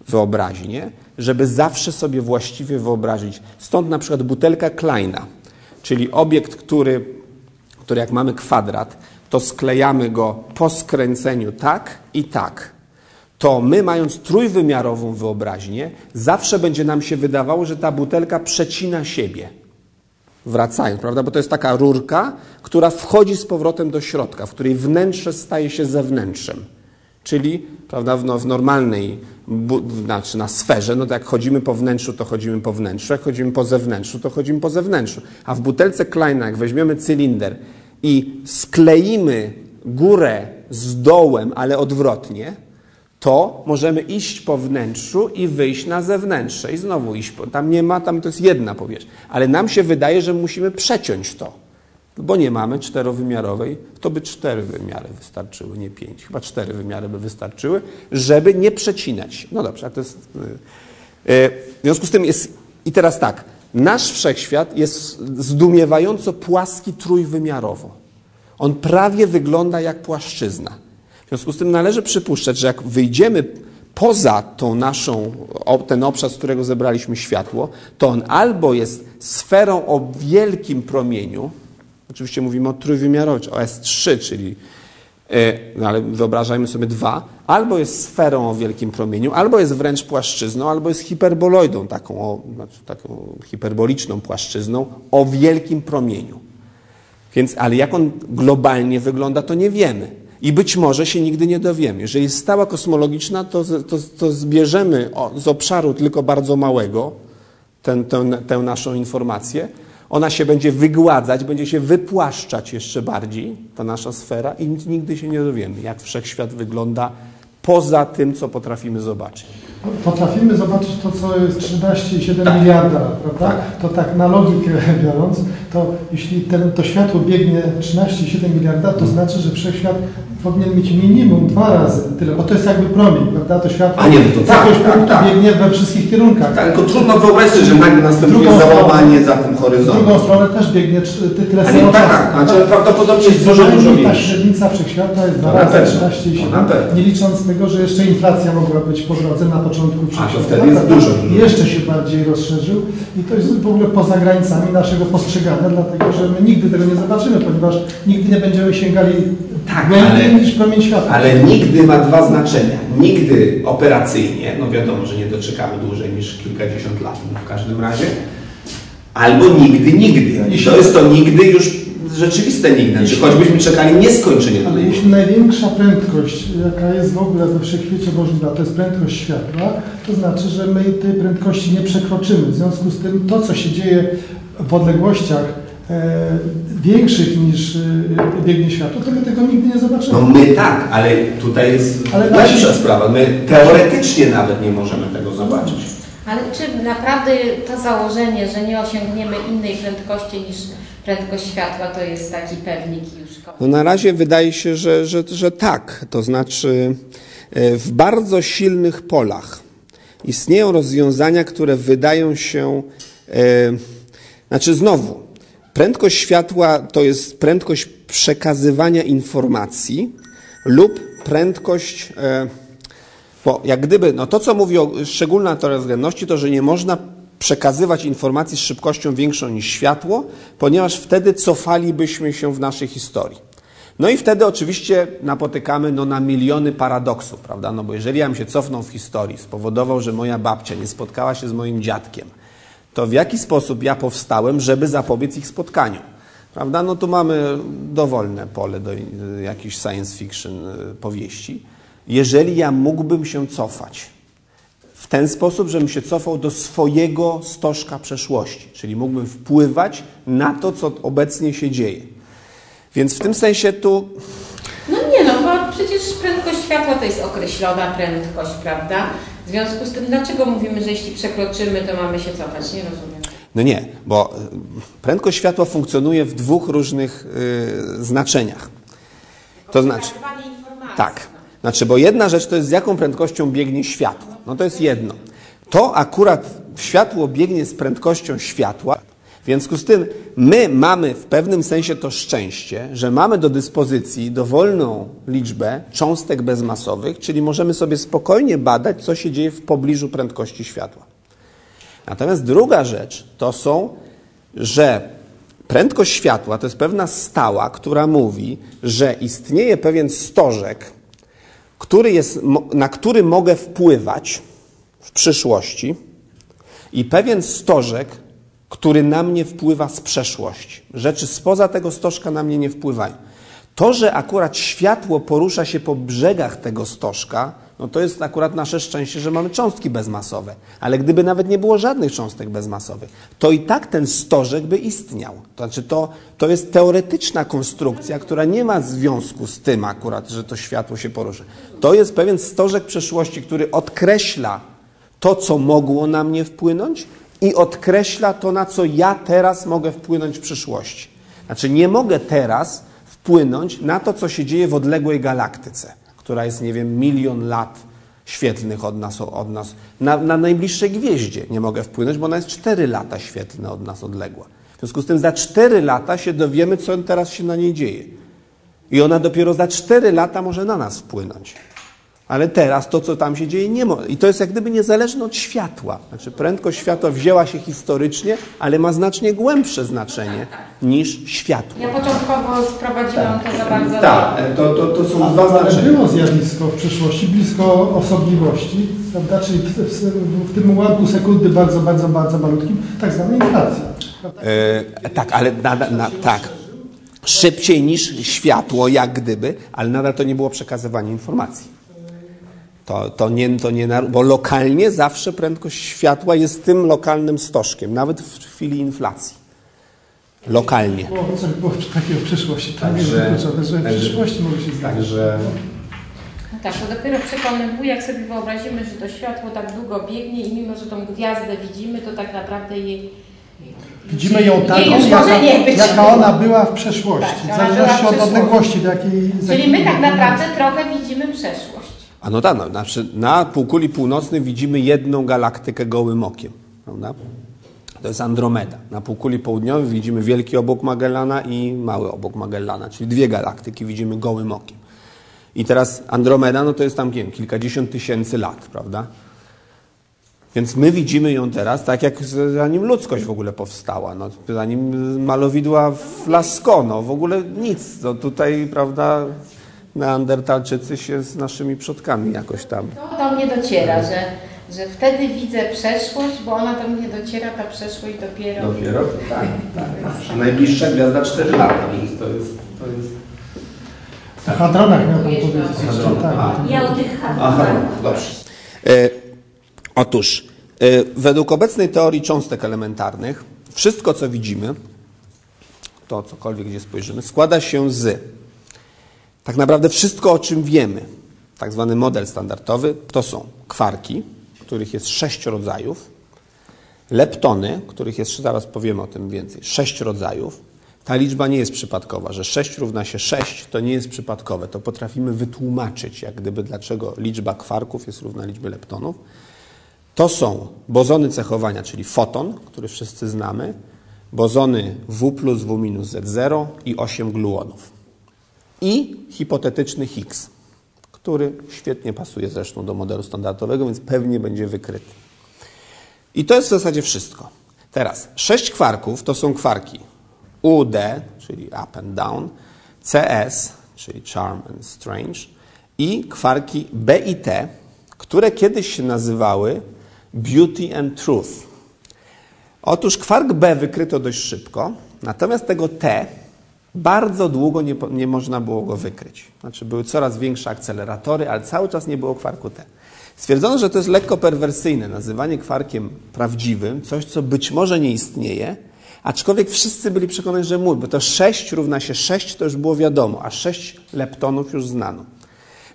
wyobraźnię, żeby zawsze sobie właściwie wyobrazić. Stąd na przykład butelka Kleina, czyli obiekt, który, który jak mamy kwadrat, to sklejamy go po skręceniu tak i tak to my, mając trójwymiarową wyobraźnię, zawsze będzie nam się wydawało, że ta butelka przecina siebie. Wracając, prawda? Bo to jest taka rurka, która wchodzi z powrotem do środka, w której wnętrze staje się zewnętrzem. Czyli prawda, w, no, w normalnej, znaczy na sferze, no to jak chodzimy po wnętrzu, to chodzimy po wnętrzu, jak chodzimy po zewnętrzu, to chodzimy po zewnętrzu. A w butelce Kleina, jak weźmiemy cylinder i skleimy górę z dołem, ale odwrotnie, to możemy iść po wnętrzu i wyjść na zewnętrzne i znowu iść. Po, tam nie ma, tam to jest jedna powierzchnia. Ale nam się wydaje, że musimy przeciąć to, bo nie mamy czterowymiarowej, to by cztery wymiary wystarczyły, nie pięć. Chyba cztery wymiary by wystarczyły, żeby nie przecinać. No dobrze, a to jest... Y, y, w związku z tym jest... I teraz tak, nasz wszechświat jest zdumiewająco płaski trójwymiarowo. On prawie wygląda jak płaszczyzna. W związku z tym należy przypuszczać, że jak wyjdziemy poza tą naszą, ten obszar, z którego zebraliśmy światło, to on albo jest sferą o wielkim promieniu, oczywiście mówimy o trójwymiarowej, o S3, czyli e, no ale wyobrażajmy sobie dwa, albo jest sferą o wielkim promieniu, albo jest wręcz płaszczyzną, albo jest hiperboloidą, taką, o, znaczy taką hiperboliczną płaszczyzną o wielkim promieniu. Więc, ale jak on globalnie wygląda, to nie wiemy. I być może się nigdy nie dowiemy. Jeżeli jest stała kosmologiczna, to, to, to zbierzemy z obszaru tylko bardzo małego ten, tę, tę naszą informację. Ona się będzie wygładzać, będzie się wypłaszczać jeszcze bardziej, ta nasza sfera, i nigdy się nie dowiemy, jak wszechświat wygląda poza tym, co potrafimy zobaczyć. Potrafimy zobaczyć to, co jest 13,7 miliarda, prawda? To tak na logikę biorąc, to jeśli ten, to światło biegnie 13,7 miliarda, to znaczy, że wszechświat powinien mieć minimum dwa razy tyle, bo to jest jakby promień, prawda? To światło A nie, no to tak, tak, tak. biegnie we wszystkich kierunkach. Tak, tylko trudno wyobrazić sobie, że nagle następuje załamanie za tym W horyzontem. drugą stronę też biegnie tyle A samo tak, tak, znaczy prawdopodobnie jest dużo, dużo najmniej Ta średnica wszechświata jest dwa To na razy pewno. 13,7, To na pewno. nie licząc tego, że jeszcze inflacja mogła być po drodze na początku wszechświata. wtedy jest dużo, dużo. I jeszcze się bardziej rozszerzył i to jest w ogóle poza granicami naszego postrzegania, dlatego że my nigdy tego nie zobaczymy, ponieważ nigdy nie będziemy sięgali Tak, ale- niż promień światła. Ale nigdy ma dwa znaczenia. Nigdy operacyjnie, no wiadomo, że nie doczekamy dłużej niż kilkadziesiąt lat no w każdym razie, albo nigdy, nigdy. I to jest to nigdy już rzeczywiste nigdy. Znaczy, choćbyśmy czekali nieskończenie Ale długo. jeśli największa prędkość, jaka jest w ogóle we wszechświecie możliwa, to jest prędkość światła, to znaczy, że my tej prędkości nie przekroczymy. W związku z tym to, co się dzieje w odległościach większych niż e, biegnie światło, to my tego nigdy nie zobaczymy. No my tak, ale tutaj jest Ale lepsza nasi- sprawa. My teoretycznie nawet nie możemy tego zobaczyć. Ale czy naprawdę to założenie, że nie osiągniemy innej prędkości niż prędkość światła, to jest taki pewnik już? No na razie wydaje się, że, że, że tak. To znaczy e, w bardzo silnych polach istnieją rozwiązania, które wydają się. E, znaczy znowu, prędkość światła to jest prędkość przekazywania informacji lub prędkość. E, bo jak gdyby, no to co mówi o, szczególna teoria względności, to że nie można przekazywać informacji z szybkością większą niż światło, ponieważ wtedy cofalibyśmy się w naszej historii. No i wtedy oczywiście napotykamy no, na miliony paradoksów, prawda? No bo jeżeli ja bym się cofnął w historii, spowodował, że moja babcia nie spotkała się z moim dziadkiem, to w jaki sposób ja powstałem, żeby zapobiec ich spotkaniu? Prawda? No tu mamy dowolne pole do y, jakichś science fiction y, powieści. Jeżeli ja mógłbym się cofać w ten sposób, żebym się cofał do swojego stożka przeszłości, czyli mógłbym wpływać na to, co obecnie się dzieje. Więc w tym sensie tu No nie no, bo przecież prędkość światła to jest określona prędkość, prawda? W związku z tym, dlaczego mówimy, że jeśli przekroczymy, to mamy się cofać? Nie rozumiem. No nie, bo y, prędkość światła funkcjonuje w dwóch różnych y, znaczeniach. To znaczy, tak, znaczy, bo jedna rzecz to jest z jaką prędkością biegnie światło. No to jest jedno. To akurat światło biegnie z prędkością światła. W związku z tym my mamy w pewnym sensie to szczęście, że mamy do dyspozycji dowolną liczbę cząstek bezmasowych, czyli możemy sobie spokojnie badać, co się dzieje w pobliżu prędkości światła. Natomiast druga rzecz to są, że prędkość światła to jest pewna stała, która mówi, że istnieje pewien stożek, który jest, na który mogę wpływać w przyszłości i pewien stożek, który na mnie wpływa z przeszłości. Rzeczy spoza tego stożka na mnie nie wpływają. To, że akurat światło porusza się po brzegach tego stożka, no to jest akurat nasze szczęście, że mamy cząstki bezmasowe. Ale gdyby nawet nie było żadnych cząstek bezmasowych, to i tak ten stożek by istniał. To znaczy, to, to jest teoretyczna konstrukcja, która nie ma związku z tym akurat, że to światło się porusza. To jest pewien stożek przeszłości, który odkreśla to, co mogło na mnie wpłynąć i odkreśla to, na co ja teraz mogę wpłynąć w przyszłości. Znaczy, nie mogę teraz wpłynąć na to, co się dzieje w odległej galaktyce, która jest, nie wiem, milion lat świetlnych od nas. Od nas. Na, na najbliższej gwieździe nie mogę wpłynąć, bo ona jest 4 lata świetlne od nas odległa. W związku z tym za 4 lata się dowiemy, co teraz się na niej dzieje. I ona dopiero za 4 lata może na nas wpłynąć. Ale teraz to, co tam się dzieje, nie może. I to jest jak gdyby niezależne od światła. Znaczy, prędkość światła wzięła się historycznie, ale ma znacznie głębsze znaczenie niż światło. Ja początkowo sprowadziłam to za bardzo Tak, to, to, to są dwa Ale znaczenia. było zjawisko w przyszłości blisko osobliwości, prawda? czyli w, w, w tym ułamku sekundy bardzo, bardzo, bardzo malutkim, tak zwana inflacja. E, tak, ale na, na, na, tak. szybciej niż światło, jak gdyby, ale nadal to nie było przekazywanie informacji. To, to nie, to nie, bo lokalnie zawsze prędkość światła jest tym lokalnym stożkiem, nawet w chwili inflacji. Lokalnie. Było coś było takiego w przyszłości. Także- wykluczone, że w przyszłości może się zdarzyć. Także No tak, to dopiero przekonywuje, jak sobie wyobrazimy, że to światło tak długo biegnie i mimo, że tą gwiazdę widzimy, to tak naprawdę jej... Widzimy ją taką, jaka, jaka ona była w przeszłości, Tak, w zależności od odległości, w jakiej... Czyli my tak naprawdę trochę widzimy przeszłość. A no tak, no, znaczy na półkuli północnej widzimy jedną galaktykę gołym okiem, prawda? To jest Andromeda. Na półkuli południowej widzimy wielki obok Magellana i mały obok Magellana, czyli dwie galaktyki widzimy gołym okiem. I teraz Andromeda, no to jest tam nie wiem, kilkadziesiąt tysięcy lat, prawda? Więc my widzimy ją teraz tak, jak zanim ludzkość w ogóle powstała. No, zanim malowidła w Lascaux, no w ogóle nic. No, tutaj, prawda, Neandertalczycy się z naszymi przodkami jakoś tam. To do mnie dociera, że, że wtedy widzę przeszłość, bo ona do mnie dociera, ta przeszłość dopiero... Dopiero? Tak, tak. A najbliższa gwiazda 4 lata, więc to jest... To jest... O hadronach miał Pan powiedzieć. Tak. Ja o tych hadronach. dobrze. E, otóż, e, według obecnej teorii cząstek elementarnych, wszystko co widzimy, to cokolwiek gdzie spojrzymy, składa się z tak naprawdę wszystko o czym wiemy. Tak zwany model standardowy to są kwarki, których jest sześć rodzajów, leptony, których jest, zaraz powiemy o tym więcej, sześć rodzajów. Ta liczba nie jest przypadkowa, że 6 równa się 6 to nie jest przypadkowe. To potrafimy wytłumaczyć, jak gdyby dlaczego liczba kwarków jest równa liczbie leptonów. To są bozony cechowania, czyli foton, który wszyscy znamy, bozony W plus W minus Z0 i 8 gluonów. I hipotetyczny Higgs, który świetnie pasuje zresztą do modelu standardowego, więc pewnie będzie wykryty. I to jest w zasadzie wszystko. Teraz, sześć kwarków to są kwarki UD, czyli up and down, CS, czyli charm and strange, i kwarki B i T, które kiedyś się nazywały beauty and truth. Otóż kwark B wykryto dość szybko, natomiast tego T bardzo długo nie, nie można było go wykryć. Znaczy były coraz większe akceleratory, ale cały czas nie było kwarku T. Stwierdzono, że to jest lekko perwersyjne, nazywanie kwarkiem prawdziwym, coś, co być może nie istnieje, aczkolwiek wszyscy byli przekonani, że mój, bo to 6 równa się 6, to już było wiadomo, a 6 leptonów już znano.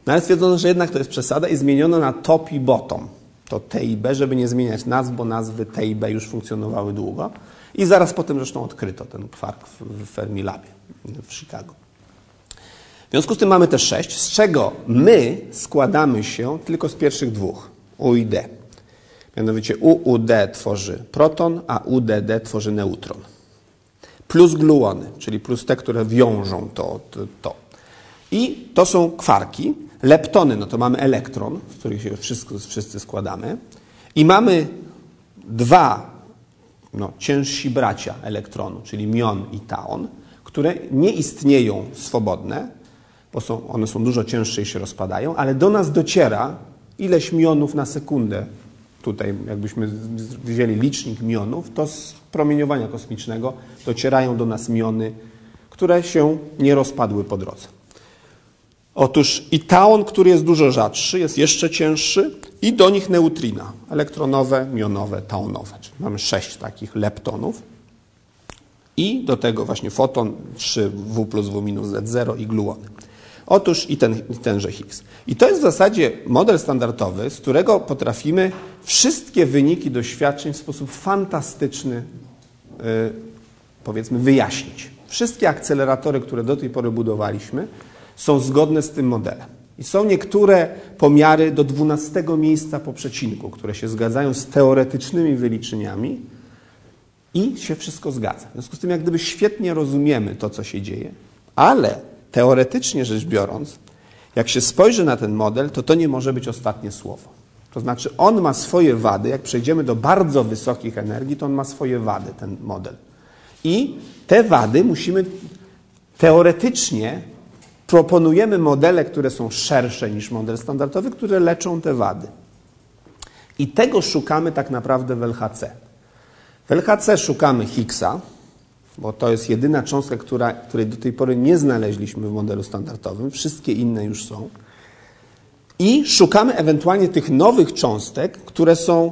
No ale stwierdzono, że jednak to jest przesada i zmieniono na top i bottom. To T i B, żeby nie zmieniać nazw, bo nazwy T i B już funkcjonowały długo. I zaraz potem zresztą odkryto ten kwark w Fermilabie w Chicago. W związku z tym mamy też sześć, z czego my składamy się tylko z pierwszych dwóch, U i D. Mianowicie UUD tworzy proton, a UDD tworzy neutron. Plus gluony, czyli plus te, które wiążą to, to, to. I to są kwarki. Leptony, no to mamy elektron, z których się wszystko, wszyscy składamy. I mamy dwa no, ciężsi bracia elektronu, czyli mion i taon, które nie istnieją swobodne, bo są, one są dużo cięższe i się rozpadają, ale do nas dociera ileś mionów na sekundę. Tutaj, jakbyśmy wzięli licznik mionów, to z promieniowania kosmicznego docierają do nas miony, które się nie rozpadły po drodze. Otóż i taon, który jest dużo rzadszy, jest jeszcze cięższy i do nich neutrina, elektronowe, mionowe, taonowe. Czyli mamy sześć takich leptonów i do tego właśnie foton 3W plus W minus Z0 i gluony. Otóż i, ten, i tenże Higgs. I to jest w zasadzie model standardowy, z którego potrafimy wszystkie wyniki doświadczeń w sposób fantastyczny y, powiedzmy wyjaśnić. Wszystkie akceleratory, które do tej pory budowaliśmy, są zgodne z tym modelem. I są niektóre pomiary do 12 miejsca po przecinku, które się zgadzają z teoretycznymi wyliczeniami i się wszystko zgadza. W związku z tym, jak gdyby świetnie rozumiemy to, co się dzieje, ale teoretycznie rzecz biorąc, jak się spojrzy na ten model, to to nie może być ostatnie słowo. To znaczy, on ma swoje wady. Jak przejdziemy do bardzo wysokich energii, to on ma swoje wady, ten model. I te wady musimy teoretycznie proponujemy modele, które są szersze niż model standardowy, które leczą te wady. I tego szukamy tak naprawdę w LHC. W LHC szukamy Higgsa, bo to jest jedyna cząstka, która, której do tej pory nie znaleźliśmy w modelu standardowym, wszystkie inne już są. I szukamy ewentualnie tych nowych cząstek, które są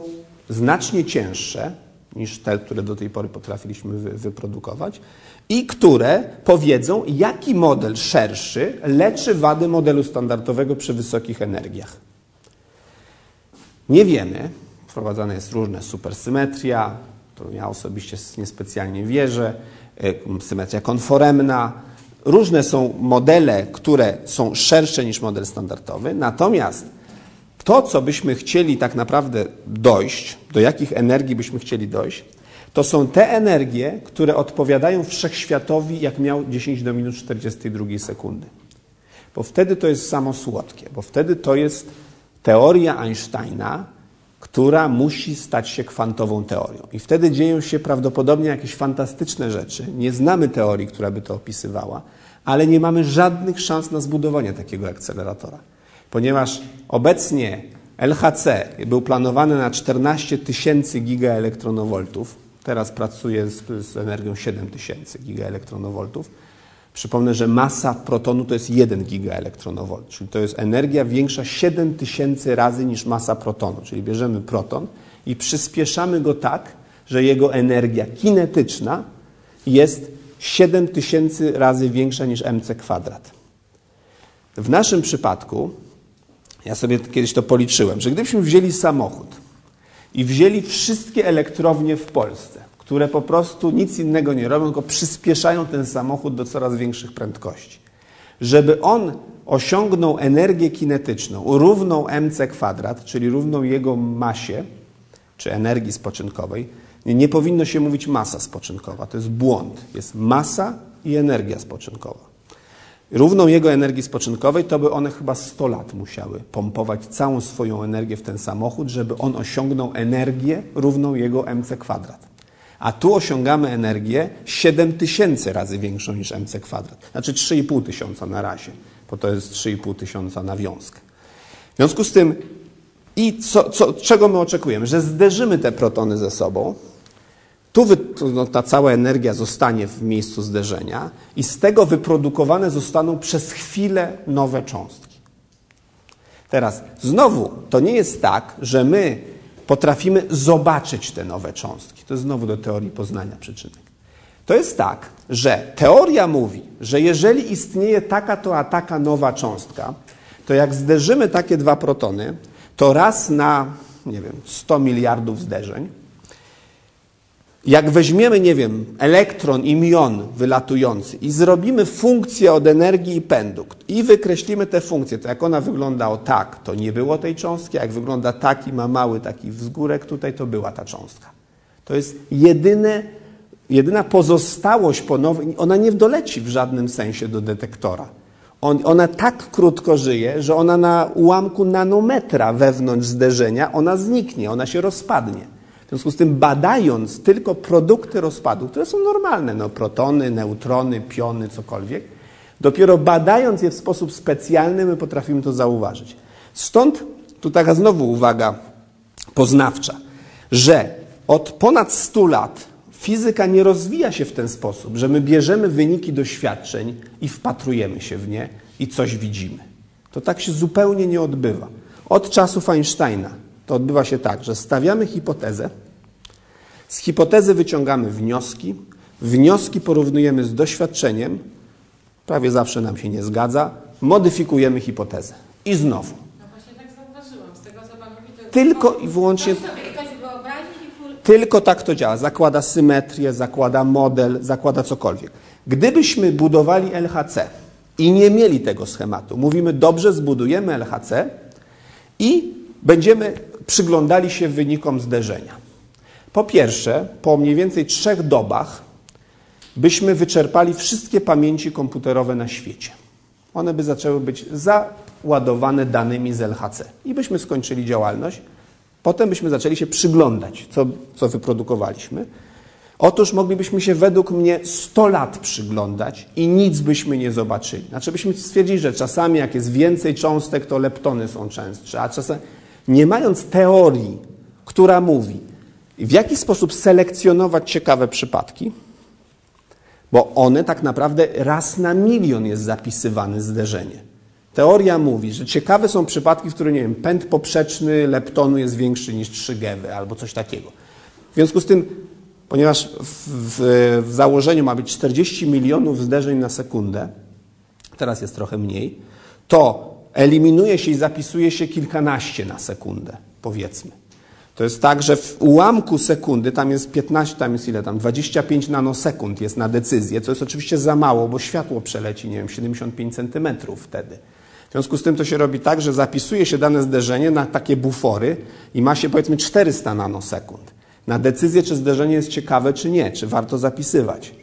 znacznie cięższe niż te, które do tej pory potrafiliśmy wy, wyprodukować i które powiedzą, jaki model szerszy leczy wady modelu standardowego przy wysokich energiach. Nie wiemy, wprowadzana jest różne supersymetria, którą ja osobiście niespecjalnie wierzę, e, symetria konforemna. Różne są modele, które są szersze niż model standardowy, natomiast to, co byśmy chcieli tak naprawdę dojść, do jakich energii byśmy chcieli dojść, to są te energie, które odpowiadają wszechświatowi, jak miał 10 do minus 42 sekundy. Bo wtedy to jest samo słodkie, bo wtedy to jest teoria Einsteina, która musi stać się kwantową teorią. I wtedy dzieją się prawdopodobnie jakieś fantastyczne rzeczy. Nie znamy teorii, która by to opisywała, ale nie mamy żadnych szans na zbudowanie takiego akceleratora. Ponieważ obecnie LHC był planowany na 14 tysięcy gigaelektronowoltów, teraz pracuje z, z energią 7 tysięcy gigaelektronowoltów. Przypomnę, że masa protonu to jest 1 gigaelektronowolt, czyli to jest energia większa 7 tysięcy razy niż masa protonu. Czyli bierzemy proton i przyspieszamy go tak, że jego energia kinetyczna jest 7 tysięcy razy większa niż mc kwadrat. W naszym przypadku, ja sobie kiedyś to policzyłem, że gdybyśmy wzięli samochód i wzięli wszystkie elektrownie w Polsce, które po prostu nic innego nie robią, tylko przyspieszają ten samochód do coraz większych prędkości. Żeby on osiągnął energię kinetyczną równą mc kwadrat, czyli równą jego masie, czy energii spoczynkowej, nie, nie powinno się mówić masa spoczynkowa, to jest błąd. Jest masa i energia spoczynkowa. Równą jego energii spoczynkowej, to by one chyba 100 lat musiały pompować całą swoją energię w ten samochód, żeby on osiągnął energię równą jego mc kwadrat. A tu osiągamy energię 7 tysięcy razy większą niż mc kwadrat. Znaczy 3,5 tysiąca na razie, bo to jest 3,5 tysiąca na wiązkę. W związku z tym, i co, co, czego my oczekujemy? Że zderzymy te protony ze sobą, tu wy, no, ta cała energia zostanie w miejscu zderzenia i z tego wyprodukowane zostaną przez chwilę nowe cząstki. Teraz, znowu, to nie jest tak, że my potrafimy zobaczyć te nowe cząstki. To znowu do teorii poznania przyczynek. To jest tak, że teoria mówi, że jeżeli istnieje taka to a taka nowa cząstka, to jak zderzymy takie dwa protony, to raz na, nie wiem, 100 miliardów zderzeń, jak weźmiemy, nie wiem, elektron i mion wylatujący i zrobimy funkcję od energii i pędu i wykreślimy tę funkcję, to jak ona wygląda o tak, to nie było tej cząstki, jak wygląda taki, ma mały taki wzgórek tutaj, to była ta cząstka. To jest jedyne, jedyna pozostałość po nowym, ona nie doleci w żadnym sensie do detektora. On, ona tak krótko żyje, że ona na ułamku nanometra wewnątrz zderzenia, ona zniknie, ona się rozpadnie. W związku z tym badając tylko produkty rozpadu, które są normalne, no, protony, neutrony, piony, cokolwiek, dopiero badając je w sposób specjalny my potrafimy to zauważyć. Stąd tu taka znowu uwaga poznawcza, że od ponad 100 lat fizyka nie rozwija się w ten sposób, że my bierzemy wyniki doświadczeń i wpatrujemy się w nie i coś widzimy. To tak się zupełnie nie odbywa. Od czasów Einsteina to odbywa się tak, że stawiamy hipotezę, z hipotezy wyciągamy wnioski, wnioski porównujemy z doświadczeniem, prawie zawsze nam się nie zgadza, modyfikujemy hipotezę. I znowu. No właśnie tak zauważyłam, z tego co Pan mówi, to Tylko i wyłącznie Ktoś sobie ktoś wyobrazi i pół... Tylko tak to działa. Zakłada symetrię, zakłada model, zakłada cokolwiek. Gdybyśmy budowali LHC i nie mieli tego schematu, mówimy dobrze, zbudujemy LHC i będziemy przyglądali się wynikom zderzenia. Po pierwsze, po mniej więcej trzech dobach byśmy wyczerpali wszystkie pamięci komputerowe na świecie. One by zaczęły być załadowane danymi z LHC i byśmy skończyli działalność. Potem byśmy zaczęli się przyglądać, co, co wyprodukowaliśmy. Otóż moglibyśmy się według mnie 100 lat przyglądać i nic byśmy nie zobaczyli. Znaczy byśmy stwierdzili, że czasami jak jest więcej cząstek, to leptony są częstsze, a czasem nie mając teorii, która mówi, w jaki sposób selekcjonować ciekawe przypadki, bo one tak naprawdę raz na milion jest zapisywane zderzenie. Teoria mówi, że ciekawe są przypadki, w których, nie wiem, pęd poprzeczny leptonu jest większy niż 3 GeV albo coś takiego. W związku z tym, ponieważ w, w, w założeniu ma być 40 milionów zderzeń na sekundę, teraz jest trochę mniej, to eliminuje się i zapisuje się kilkanaście na sekundę, powiedzmy. To jest tak, że w ułamku sekundy, tam jest 15, tam jest ile tam, 25 nanosekund jest na decyzję, co jest oczywiście za mało, bo światło przeleci, nie wiem, 75 centymetrów wtedy. W związku z tym to się robi tak, że zapisuje się dane zderzenie na takie bufory i ma się powiedzmy 400 nanosekund. Na decyzję, czy zderzenie jest ciekawe, czy nie, czy warto zapisywać.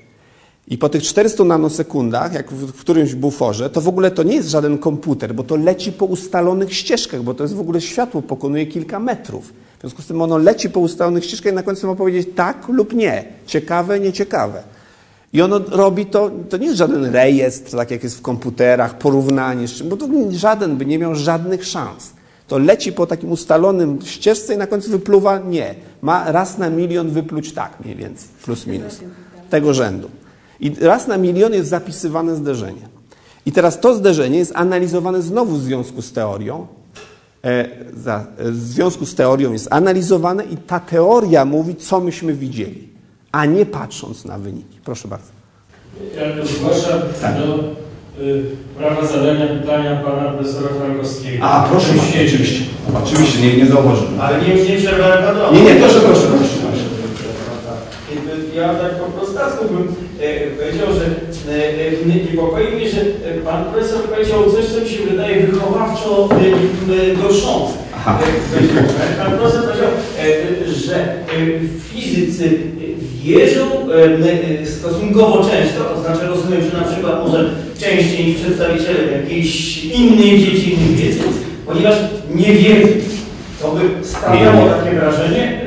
I po tych 400 nanosekundach, jak w którymś buforze, to w ogóle to nie jest żaden komputer, bo to leci po ustalonych ścieżkach, bo to jest w ogóle światło, pokonuje kilka metrów. W związku z tym ono leci po ustalonych ścieżkach i na końcu ma powiedzieć tak lub nie, ciekawe, nieciekawe. I ono robi to, to nie jest żaden rejestr, tak jak jest w komputerach, porównanie, bo to żaden by nie miał żadnych szans. To leci po takim ustalonym ścieżce i na końcu wypluwa nie. Ma raz na milion wypluć tak mniej więcej, plus minus. Tego rzędu. I raz na milion jest zapisywane zderzenie. I teraz to zderzenie jest analizowane znowu w związku z teorią. E, e, w związku z teorią jest analizowane i ta teoria mówi, co myśmy widzieli, a nie patrząc na wyniki. Proszę bardzo. Ja to zgłaszam Tak. do y, prawa zadania pytania pana profesora Frankowskiego. A, proszę bardzo, oczywiście. Oczywiście, nie, nie zauważyłem. Ale nie, nie przerwałem panu. Nie, nie, proszę, proszę, proszę. Ja tak po prostacku bym e, powiedział, że e, e, niepokoi mnie, że e, pan profesor powiedział coś, co mi się wydaje wychowawczo e, e, gorszące. E. Pan profesor powiedział, e, że e, fizycy wierzą e, stosunkowo często, to znaczy rozumiem, że na przykład może częściej niż przedstawiciele jakiejś innej dziedziny wiedzy, ponieważ nie wiedzą. To by sprawiało takie wrażenie,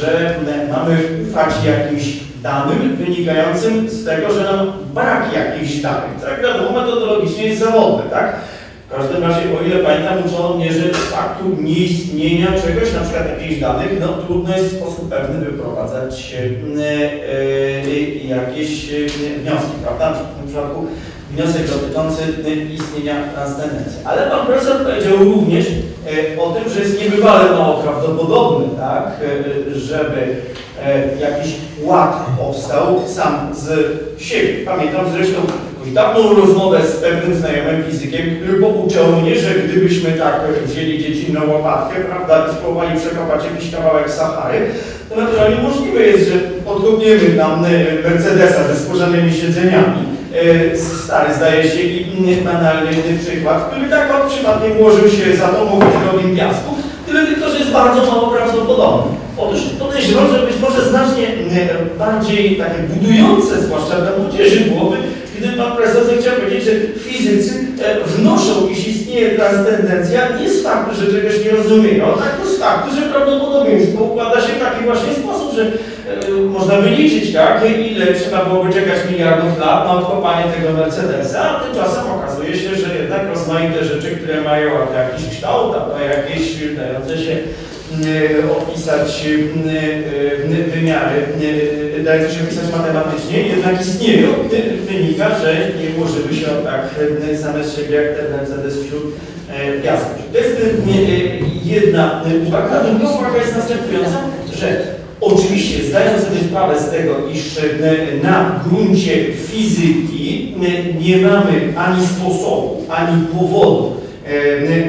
że mamy ufać jakimś danym wynikającym z tego, że nam brak jakichś danych. Tak wiadomo, metodologicznie jest zawodne, tak? W każdym razie, o ile pamiętam, uczono mnie, że faktu nieistnienia czegoś, na przykład jakichś danych, no trudno jest w sposób pewny wyprowadzać e, e, jakieś e, wnioski, prawda? W tym przypadku wniosek dotyczący istnienia transcendencji. Ale pan profesor powiedział również o tym, że jest niebywale mało prawdopodobne, tak, żeby jakiś ład powstał sam z siebie. Pamiętam zresztą jakąś dawną rozmowę z pewnym znajomym fizykiem, który pouczał mnie, że gdybyśmy tak wzięli dziecinną łopatkę, prawda, i spróbowali przekopać jakiś kawałek Sahary, to naturalnie możliwe jest, że podkopniemy tam e, Mercedesa ze skórzanymi siedzeniami. E, Stary zdaje się i banalny przykład, który tak od przypadkiem ułożył się z atomowych drobin piasku, tyle tylko, że jest bardzo mało prawdopodobny. Otóż podejrzewam, że być może znacznie e, bardziej takie budujące, zwłaszcza dla młodzieży byłoby, gdyby pan profesor chciał powiedzieć, że fizycy e, wnoszą, iż istnieje transcendencja nie z faktu, że czegoś nie rozumieją, tak to z faktu, że prawdopodobieństwo układa się w taki właśnie sposób, że e, można wyliczyć, tak, ile trzeba byłoby czekać miliardów lat na odkopanie tego Mercedesa, a tymczasem okazuje się, że jednak rozmaite rzeczy, które mają jakiś kształt, albo jakieś dające się opisać e, e, wymiary, e, dające się opisać matematycznie, jednak istnieją. Wynika, że nie ułożyły się tak e, same z siebie jak ten Mercedes wśród e, piasku. To jest e, jedna uwaga. Druga uwaga jest następująca, że Oczywiście zdaję sobie sprawę z tego, iż e, na gruncie fizyki e, nie mamy ani sposobu, ani powodu e,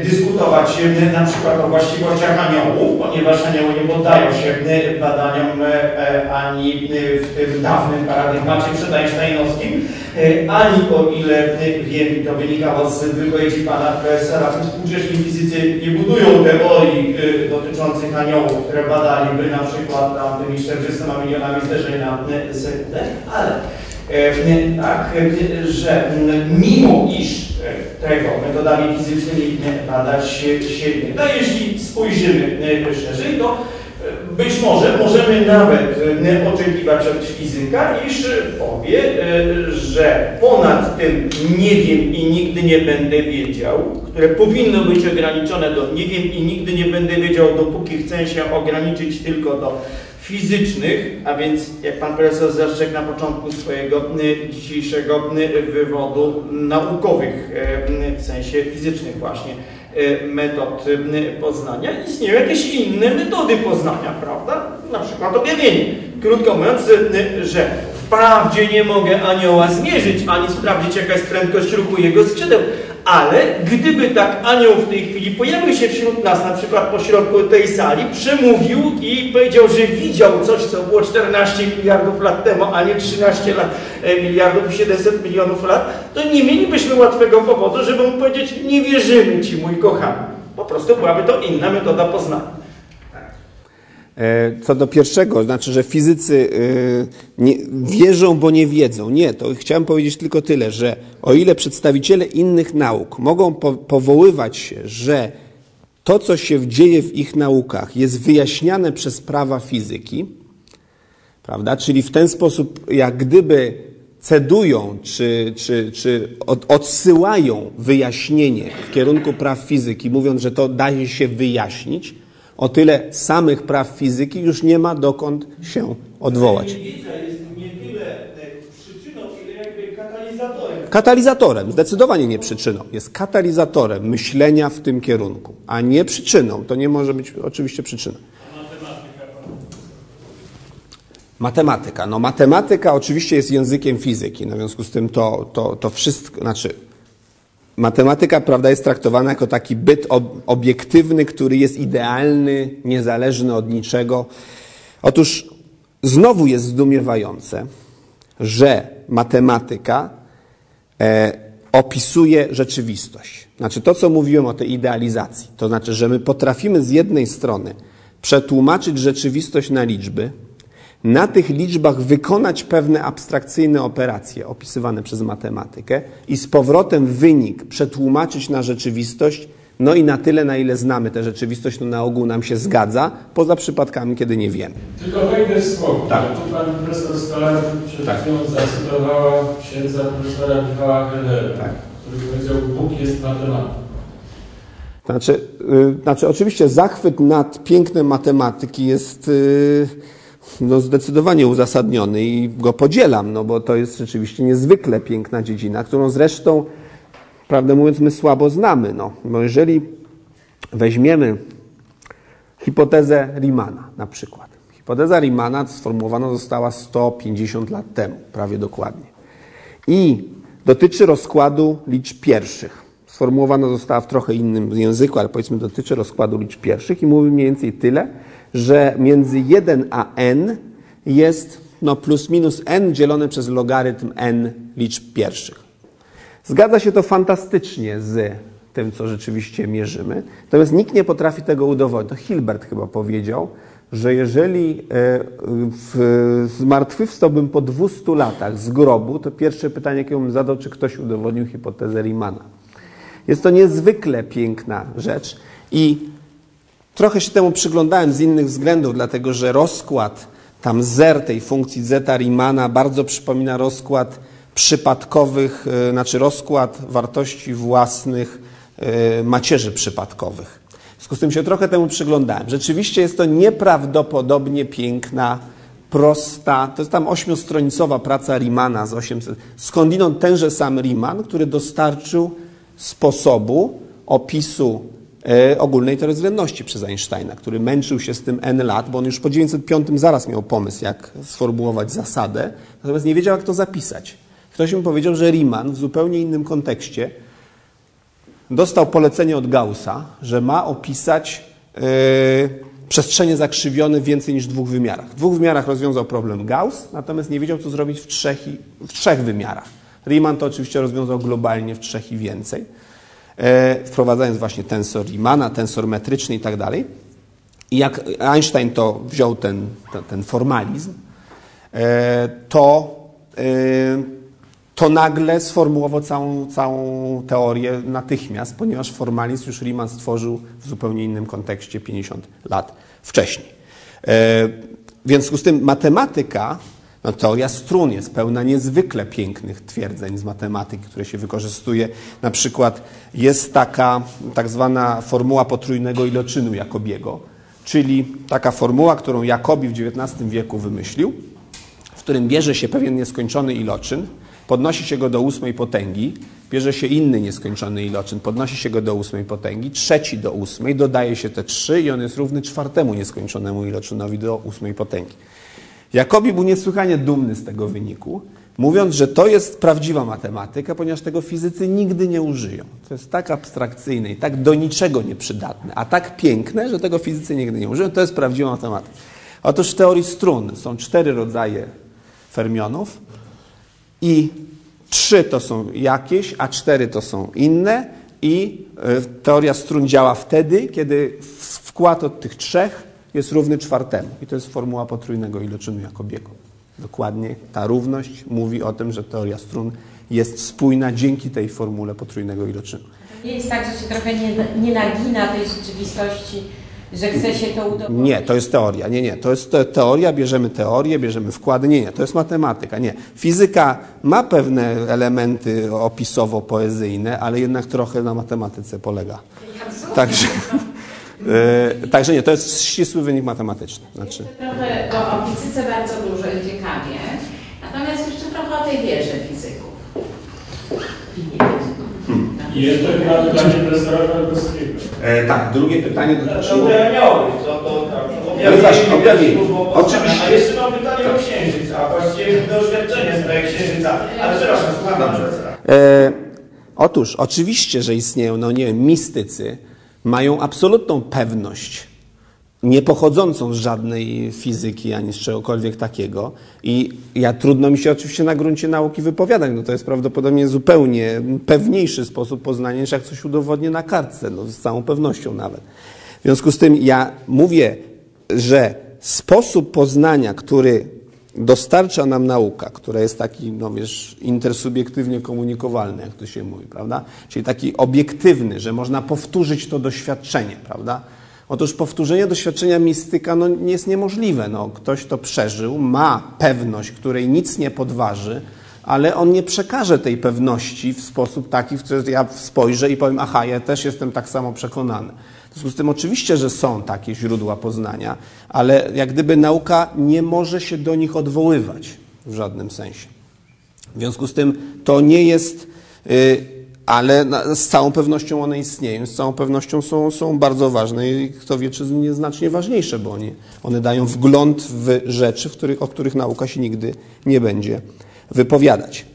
dyskutować e, na przykład o właściwościach aniołów, ponieważ anioły nie poddają się e, badaniom e, ani w tym dawnym paradygmacie przedeinsteinowskim, e, ani o ile e, wiem, to wynikało z wypowiedzi pana profesora, że współcześni fizycy nie budują teorii e, dotyczących aniołów, które badaliby na przykład tam tymi 40 milionami zderzeń na e, sekundę, ale e, tak, e, że mimo iż e, tego metodami fizycznymi e, badać nie da, jeśli spojrzymy e, szerzej, to e, być może możemy nawet e, oczekiwać od fizyka, iż powie, e, że ponad tym nie wiem i nigdy nie będę wiedział, które powinno być ograniczone do nie wiem i nigdy nie będę wiedział, dopóki chcę się ograniczyć tylko do fizycznych, a więc jak pan profesor zastrzegł na początku swojego y, dzisiejszego y, wywodu, naukowych, y, w sensie fizycznych właśnie metod poznania, istnieją jakieś inne metody poznania, prawda? Na przykład objawienie. Krótko mówiąc, że wprawdzie nie mogę anioła zmierzyć, ani sprawdzić jaka jest prędkość ruchu jego skrzydeł, ale gdyby tak anioł w tej chwili pojawił się wśród nas, na przykład pośrodku tej sali, przemówił i powiedział, że widział coś, co było 14 miliardów lat temu, a nie 13 lat, e, miliardów i 700 milionów lat, to nie mielibyśmy łatwego powodu, żeby mu powiedzieć, nie wierzymy Ci, mój kochany. Po prostu byłaby to inna metoda poznania. E, co do pierwszego, znaczy, że fizycy e, nie, wierzą, bo nie wiedzą. Nie, to chciałem powiedzieć tylko tyle, że o ile przedstawiciele innych nauk mogą po, powoływać się, że to, co się dzieje w ich naukach, jest wyjaśniane przez prawa fizyki, prawda? Czyli w ten sposób, jak gdyby cedują czy, czy, czy od, odsyłają wyjaśnienie w kierunku praw fizyki, mówiąc, że to daje się wyjaśnić, o tyle samych praw fizyki już nie ma dokąd się odwołać. Katalizatorem. Zdecydowanie nie przyczyną. Jest katalizatorem myślenia w tym kierunku, a nie przyczyną. To nie może być oczywiście przyczyną. Matematyka. No matematyka oczywiście jest językiem fizyki, no w związku z tym to, to, to wszystko, znaczy matematyka prawda, jest traktowana jako taki byt obiektywny, który jest idealny, niezależny od niczego. Otóż znowu jest zdumiewające, że matematyka e, opisuje rzeczywistość. Znaczy to, co mówiłem o tej idealizacji, to znaczy, że my potrafimy z jednej strony przetłumaczyć rzeczywistość na liczby, na tych liczbach wykonać pewne abstrakcyjne operacje opisywane przez matematykę i z powrotem wynik przetłumaczyć na rzeczywistość, no i na tyle, na ile znamy tę rzeczywistość, to na ogół nam się zgadza, poza przypadkami, kiedy nie wiemy. Tylko wejdę w słowo. Tak. Tu pan profesor Stolar przed tak. chwilą zacytowała księdza profesora Michała Hellera, tak. który powiedział, Bóg jest matematyką. Znaczy, yy, znaczy, oczywiście zachwyt nad pięknem matematyki jest... Yy, no zdecydowanie uzasadniony i go podzielam, no bo to jest rzeczywiście niezwykle piękna dziedzina, którą zresztą, prawdę mówiąc, my słabo znamy. No, bo jeżeli weźmiemy hipotezę Riemanna na przykład. Hipoteza Riemanna sformułowana została 150 lat temu, prawie dokładnie. I dotyczy rozkładu liczb pierwszych. Sformułowana została w trochę innym języku, ale powiedzmy dotyczy rozkładu liczb pierwszych i mówi mniej więcej tyle, że między 1 a n jest no, plus minus n dzielone przez logarytm n liczb pierwszych. Zgadza się to fantastycznie z tym, co rzeczywiście mierzymy. Natomiast nikt nie potrafi tego udowodnić. To Hilbert chyba powiedział, że jeżeli e, zmartwychwstałbym po 200 latach z grobu, to pierwsze pytanie, jakie bym zadał, czy ktoś udowodnił hipotezę Riemanna. Jest to niezwykle piękna rzecz i Trochę się temu przyglądałem z innych względów, dlatego że rozkład tam zer tej funkcji zeta Riemanna bardzo przypomina rozkład przypadkowych, e, znaczy rozkład wartości własnych e, macierzy przypadkowych. W związku z tym się trochę temu przyglądałem. Rzeczywiście jest to nieprawdopodobnie piękna, prosta, to jest tam ośmiostronicowa praca Riemanna z 800. Skądinąd tenże sam Riemann, który dostarczył sposobu opisu ogólnej teorii przez Einsteina, który męczył się z tym N lat, bo on już po 905 zaraz miał pomysł, jak sformułować zasadę, natomiast nie wiedział, jak to zapisać. Ktoś mi powiedział, że Riemann w zupełnie innym kontekście dostał polecenie od Gaussa, że ma opisać yy, przestrzenie zakrzywione w więcej niż dwóch wymiarach. W dwóch wymiarach rozwiązał problem Gauss, natomiast nie wiedział, co zrobić w trzech, i, w trzech wymiarach. Riemann to oczywiście rozwiązał globalnie w trzech i więcej. E, wprowadzając właśnie tensor Riemanna, tensor metryczny i tak dalej. I jak Einstein to wziął ten, ten formalizm, e, to, e, to nagle sformułował całą, całą teorię natychmiast, ponieważ formalizm już Riemann stworzył w zupełnie innym kontekście 50 lat wcześniej. W związku z tym matematyka no, teoria strun jest pełna niezwykle pięknych twierdzeń z matematyki, które się wykorzystuje. Na przykład jest taka tak zwana formuła potrójnego iloczynu Jakobiego, czyli taka formuła, którą Jakobi w XIX wieku wymyślił, w którym bierze się pewien nieskończony iloczyn, podnosi się go do ósmej potęgi, bierze się inny nieskończony iloczyn, podnosi się go do ósmej potęgi, trzeci do ósmej, dodaje się te trzy i on jest równy czwartemu nieskończonemu iloczynowi do ósmej potęgi. Jakobi był niesłychanie dumny z tego wyniku, mówiąc, że to jest prawdziwa matematyka, ponieważ tego fizycy nigdy nie użyją. To jest tak abstrakcyjne i tak do niczego nieprzydatne, a tak piękne, że tego fizycy nigdy nie użyją. To jest prawdziwa matematyka. Otóż w teorii strun są cztery rodzaje fermionów i trzy to są jakieś, a cztery to są inne i e, teoria strun działa wtedy, kiedy wkład od tych trzech jest równy czwartemu. I to jest formuła potrójnego iloczynu Jakobiego. Dokładnie ta równość mówi o tym, że teoria strun jest spójna dzięki tej formule potrójnego iloczynu. Nie jest tak, że się trochę nie, nie nagina tej rzeczywistości, że chce się to udowodnić? Nie, to jest teoria. Nie, nie, to jest te, teoria, bierzemy teorię, bierzemy wkłady. Nie, nie, to jest matematyka. Nie. Fizyka ma pewne elementy opisowo-poezyjne, ale jednak trochę na matematyce polega. Także, yy, także nie, to jest ścisły wynik matematyczny. Znaczy. Trochę bo o fizyce bardzo dużo i ciekawie, natomiast jeszcze trochę o tej wierze fizyków. I jeszcze chyba pytanie profesora Falkowskiego. E, tak, drugie pytanie To dotyczyło... miało być, to, to tak. Ale właśnie, objawienie. Oczywiście. Oczywiście. A jeszcze mam pytanie o księżyc, a właściwie doświadczenie z tego księżyca. Ale przepraszam, słucham. E, otóż, oczywiście, że istnieją, no nie wiem, mistycy, mają absolutną pewność, nie pochodzącą z żadnej fizyki ani z czegokolwiek takiego. I ja trudno mi się oczywiście na gruncie nauki wypowiadać. No to jest prawdopodobnie zupełnie pewniejszy sposób poznania, niż jak coś udowodnię na kartce, no z całą pewnością nawet. W związku z tym ja mówię, że sposób poznania, który dostarcza nam nauka, która jest taki, no wiesz, intersubiektywnie komunikowalny, jak to się mówi, prawda? Czyli taki obiektywny, że można powtórzyć to doświadczenie, prawda? Otóż powtórzenie doświadczenia mistyka no, nie jest niemożliwe. No, ktoś to przeżył, ma pewność, której nic nie podważy, ale on nie przekaże tej pewności w sposób taki, w który ja spojrzę i powiem, aha, ja też jestem tak samo przekonany. W związku z tym oczywiście, że są takie źródła poznania, ale jak gdyby nauka nie może się do nich odwoływać w żadnym sensie. W związku z tym to nie jest, y, ale z całą pewnością one istnieją, z całą pewnością są, są bardzo ważne i kto wie, czy nie znacznie ważniejsze, bo one, one dają wgląd w rzeczy, w których, o których nauka się nigdy nie będzie wypowiadać.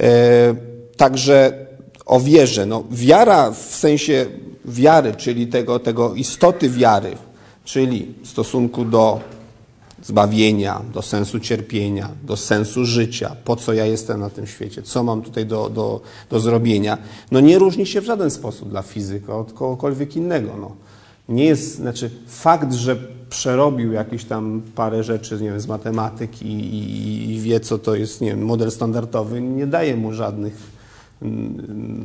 E, także o wierze. No, wiara w sensie wiary, czyli tego, tego istoty wiary, czyli w stosunku do zbawienia, do sensu cierpienia, do sensu życia, po co ja jestem na tym świecie, co mam tutaj do, do, do zrobienia, no nie różni się w żaden sposób dla fizyka od kogokolwiek innego. No. Nie jest, znaczy fakt, że przerobił jakieś tam parę rzeczy nie wiem, z matematyki i, i wie, co to jest nie wiem, model standardowy, nie daje mu żadnych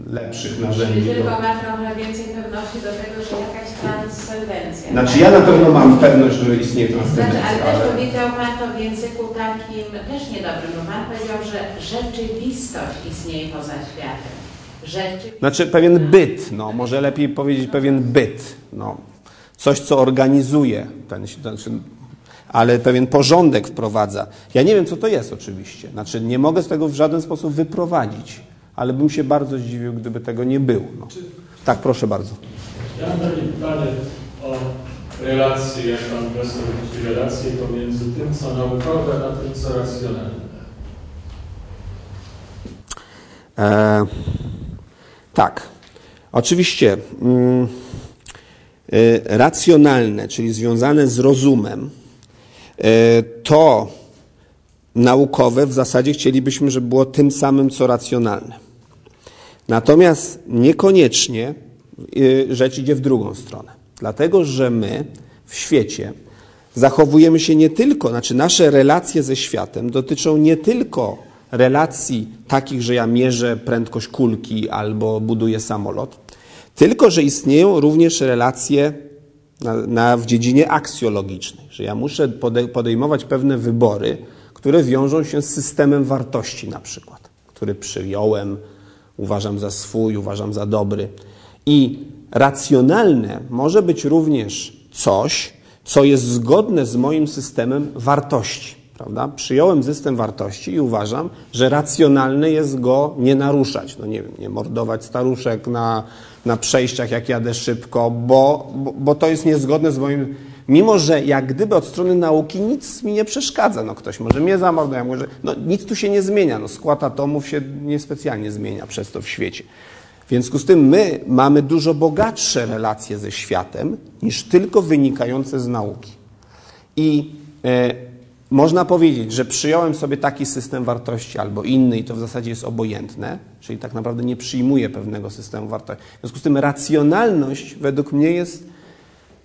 lepszych narzędzi. Czyli do- tylko ma trochę więcej pewności do tego, że jakaś transcendencja. Znaczy ja na pewno mam pewność, że istnieje Znaczy, ale transcendencja, też ale... powiedział Pan to w języku takim też niedobrym, bo Pan powiedział, że rzeczywistość istnieje poza światem. Rzeczywistość. Znaczy pewien byt, no, może lepiej powiedzieć pewien byt, no, coś, co organizuje ten, znaczy, ale pewien porządek wprowadza. Ja nie wiem, co to jest oczywiście, znaczy nie mogę z tego w żaden sposób wyprowadzić, ale bym się bardzo zdziwił, gdyby tego nie było. No. Tak, proszę bardzo. Ja mam takie pytanie o relację, jak pan profesor widzi relację pomiędzy tym, co naukowe, a tym, co racjonalne. E, tak. Oczywiście mm, y, racjonalne, czyli związane z rozumem, y, to naukowe w zasadzie chcielibyśmy, żeby było tym samym, co racjonalne. Natomiast niekoniecznie y, rzecz idzie w drugą stronę. Dlatego, że my w świecie zachowujemy się nie tylko, znaczy nasze relacje ze światem dotyczą nie tylko relacji takich, że ja mierzę prędkość kulki albo buduję samolot, tylko że istnieją również relacje na, na, w dziedzinie aksjologicznej, że ja muszę pode, podejmować pewne wybory, które wiążą się z systemem wartości na przykład, który przyjąłem, uważam za swój, uważam za dobry. I racjonalne może być również coś, co jest zgodne z moim systemem wartości. Prawda? Przyjąłem system wartości i uważam, że racjonalne jest go nie naruszać. No nie wiem, nie mordować staruszek na, na przejściach, jak jadę szybko, bo, bo, bo to jest niezgodne z moim. Mimo, że jak gdyby od strony nauki nic mi nie przeszkadza. No ktoś może mnie zamordować, może. No nic tu się nie zmienia. No skład atomów się niespecjalnie zmienia przez to w świecie. W związku z tym my mamy dużo bogatsze relacje ze światem niż tylko wynikające z nauki. I e, można powiedzieć, że przyjąłem sobie taki system wartości albo inny i to w zasadzie jest obojętne, czyli tak naprawdę nie przyjmuję pewnego systemu wartości. W związku z tym racjonalność według mnie jest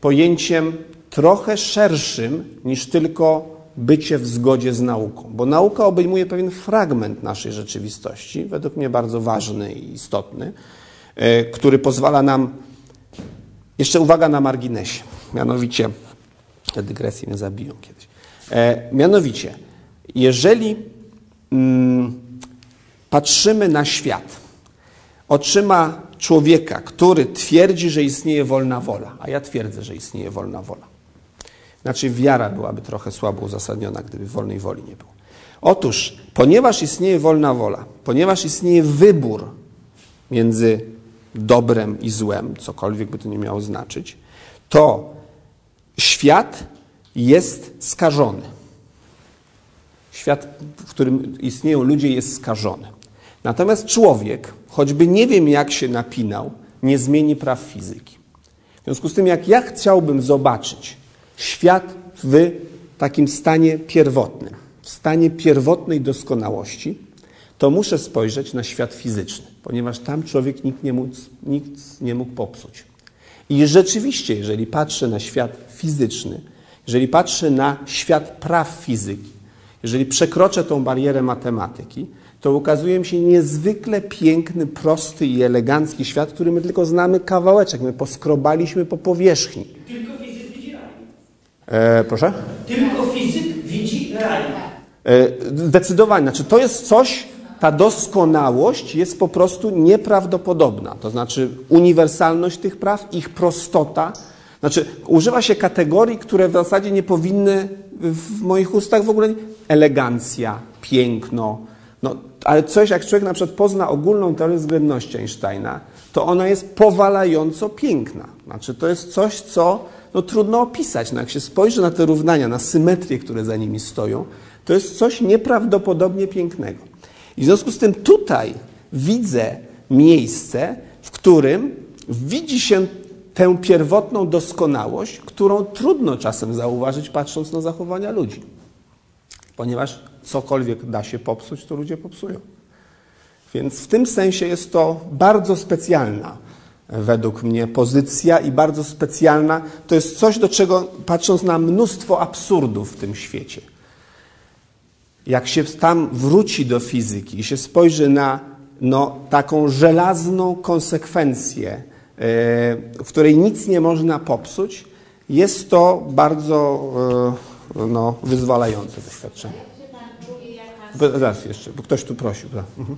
pojęciem trochę szerszym niż tylko bycie w zgodzie z nauką, bo nauka obejmuje pewien fragment naszej rzeczywistości, według mnie bardzo ważny i istotny, e, który pozwala nam, jeszcze uwaga na marginesie, mianowicie, te dygresje mnie zabiją kiedyś, e, mianowicie, jeżeli mm, patrzymy na świat oczyma człowieka, który twierdzi, że istnieje wolna wola, a ja twierdzę, że istnieje wolna wola, znaczy wiara byłaby trochę słabo uzasadniona, gdyby wolnej woli nie było. Otóż, ponieważ istnieje wolna wola, ponieważ istnieje wybór między dobrem i złem, cokolwiek by to nie miało znaczyć, to świat jest skażony. Świat, w którym istnieją ludzie, jest skażony. Natomiast człowiek, choćby nie wiem jak się napinał, nie zmieni praw fizyki. W związku z tym, jak ja chciałbym zobaczyć świat w takim stanie pierwotnym, w stanie pierwotnej doskonałości, to muszę spojrzeć na świat fizyczny, ponieważ tam człowiek nikt nie mógł, nikt nie mógł popsuć. I rzeczywiście, jeżeli patrzę na świat fizyczny, jeżeli patrzę na świat praw fizyki, jeżeli przekroczę tą barierę matematyki, to ukazuje mi się niezwykle piękny, prosty i elegancki świat, który my tylko znamy kawałeczek. My poskrobaliśmy po powierzchni. Tylko. E, proszę? Tylko fizyk widzi raj. E, Zdecydowanie. Znaczy, to jest coś, ta doskonałość jest po prostu nieprawdopodobna. To znaczy uniwersalność tych praw, ich prostota. Znaczy, używa się kategorii, które w zasadzie nie powinny w moich ustach w ogóle. Elegancja, piękno. No, ale coś, jak człowiek na przykład pozna ogólną teorię względności Einsteina, to ona jest powalająco piękna. Znaczy, to jest coś, co no, trudno opisać. No, jak się spojrzy na te równania, na symetrie, które za nimi stoją, to jest coś nieprawdopodobnie pięknego. I w związku z tym tutaj widzę miejsce, w którym widzi się tę pierwotną doskonałość, którą trudno czasem zauważyć, patrząc na zachowania ludzi. Ponieważ cokolwiek da się popsuć, to ludzie popsują. Więc w tym sensie jest to bardzo specjalna według mnie pozycja i bardzo specjalna. To jest coś, do czego patrząc na mnóstwo absurdów w tym świecie. Jak się tam wróci do fizyki i się spojrzy na no, taką żelazną konsekwencję, yy, w której nic nie można popsuć, jest to bardzo yy, no, wyzwalające doświadczenie. Zaraz jeszcze, bo ktoś tu prosił. tak. Mhm.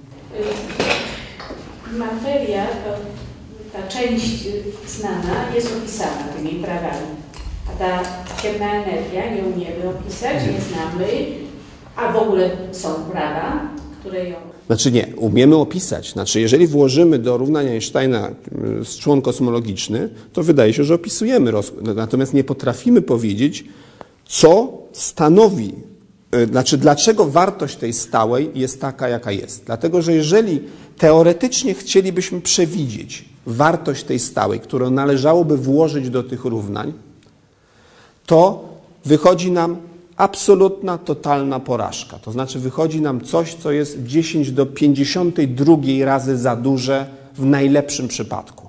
Materia, to, ta część znana jest opisana tymi prawami, a ta ciemna energia nie umiemy opisać, nie znamy, a w ogóle są prawa, które ją Znaczy nie, umiemy opisać. Znaczy, jeżeli włożymy do równania Einsteina y, człon kosmologiczny, to wydaje się, że opisujemy. Natomiast nie potrafimy powiedzieć, co stanowi, y, znaczy dlaczego wartość tej stałej jest taka, jaka jest. Dlatego, że jeżeli teoretycznie chcielibyśmy przewidzieć wartość tej stałej, którą należałoby włożyć do tych równań, to wychodzi nam absolutna, totalna porażka. To znaczy wychodzi nam coś, co jest 10 do 52 razy za duże w najlepszym przypadku,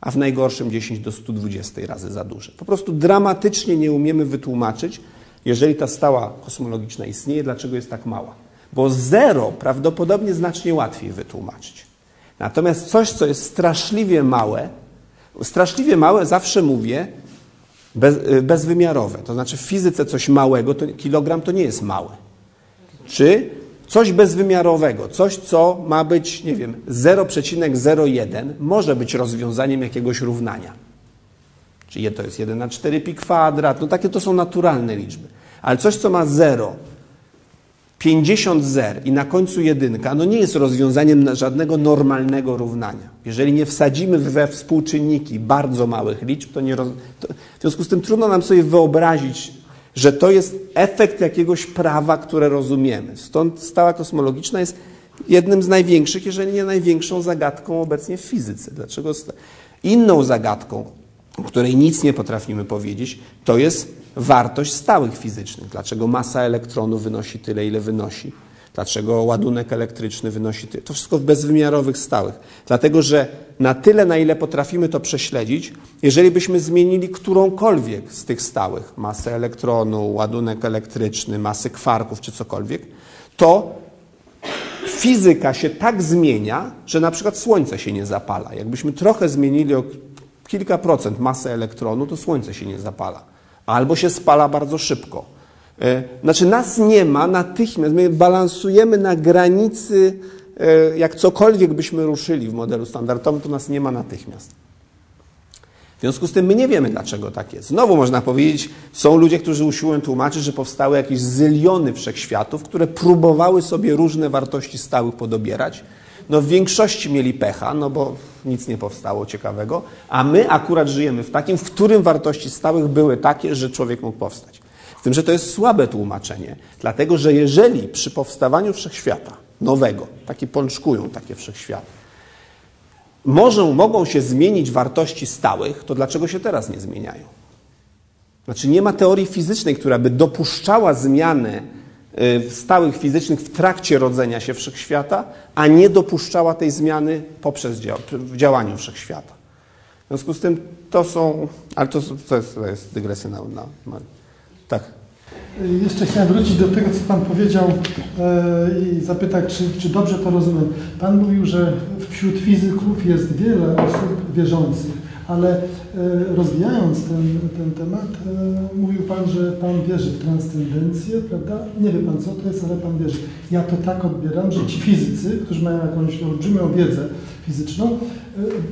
a w najgorszym 10 do 120 razy za duże. Po prostu dramatycznie nie umiemy wytłumaczyć, jeżeli ta stała kosmologiczna istnieje, dlaczego jest tak mała. Bo zero prawdopodobnie znacznie łatwiej wytłumaczyć. Natomiast coś, co jest straszliwie małe, straszliwie małe zawsze mówię, bez, bezwymiarowe. To znaczy w fizyce coś małego, to kilogram to nie jest małe. Czy coś bezwymiarowego, coś, co ma być, nie wiem, 0,01, może być rozwiązaniem jakiegoś równania. Czyli to jest 1 na 4 pi kwadrat, no takie to są naturalne liczby. Ale coś, co ma 0, 50 zer i na końcu jedynka, no nie jest rozwiązaniem żadnego normalnego równania. Jeżeli nie wsadzimy we współczynniki bardzo małych liczb, to nie roz... to w związku z tym trudno nam sobie wyobrazić, że to jest efekt jakiegoś prawa, które rozumiemy. Stąd stała kosmologiczna jest jednym z największych, jeżeli nie największą zagadką obecnie w fizyce. Dlaczego? Inną zagadką, o której nic nie potrafimy powiedzieć, to jest wartość stałych fizycznych. Dlaczego masa elektronu wynosi tyle, ile wynosi? Dlaczego ładunek elektryczny wynosi tyle? To wszystko w bezwymiarowych stałych. Dlatego, że na tyle, na ile potrafimy to prześledzić, jeżeli byśmy zmienili którąkolwiek z tych stałych, masę elektronu, ładunek elektryczny, masy kwarków czy cokolwiek, to fizyka się tak zmienia, że na przykład Słońce się nie zapala. Jakbyśmy trochę zmienili kilka procent masę elektronu, to Słońce się nie zapala. Albo się spala bardzo szybko. E, Znaczy nas nie ma natychmiast, my balansujemy na granicy, e, jak cokolwiek byśmy ruszyli w modelu standardowym, to nas nie ma natychmiast. W związku z tym my nie wiemy, dlaczego tak jest. Znowu można powiedzieć, są ludzie, którzy usiłują tłumaczyć, że powstały jakieś zyliony wszechświatów, które próbowały sobie różne wartości stałych podobierać. No w większości mieli pecha, no bo nic nie powstało ciekawego, a my akurat żyjemy w takim, w którym wartości stałych były takie, że człowiek mógł powstać. Z tym, że to jest słabe tłumaczenie, dlatego że jeżeli przy powstawaniu wszechświata nowego, takie pączkują takie wszechświaty, Możą, mogą się zmienić wartości stałych, to dlaczego się teraz nie zmieniają? Znaczy nie ma teorii fizycznej, która by dopuszczała zmiany y, stałych fizycznych w trakcie rodzenia się wszechświata, a nie dopuszczała tej zmiany poprzez dział, w działaniu wszechświata. W związku z tym to są, ale to, to, jest, to jest dygresja na, na, na tak. Jeszcze chciałem wrócić do tego, co Pan powiedział e, i zapytać, czy, czy dobrze to rozumiem. Pan mówił, że wśród fizyków jest wiele osób wierzących, ale e, rozwijając ten, ten temat, e, mówił Pan, że Pan wierzy w transcendencję, prawda? Nie wie Pan, co to jest, ale Pan wierzy. Ja to tak odbieram, że ci fizycy, którzy mają jakąś olbrzymią wiedzę fizyczną, e,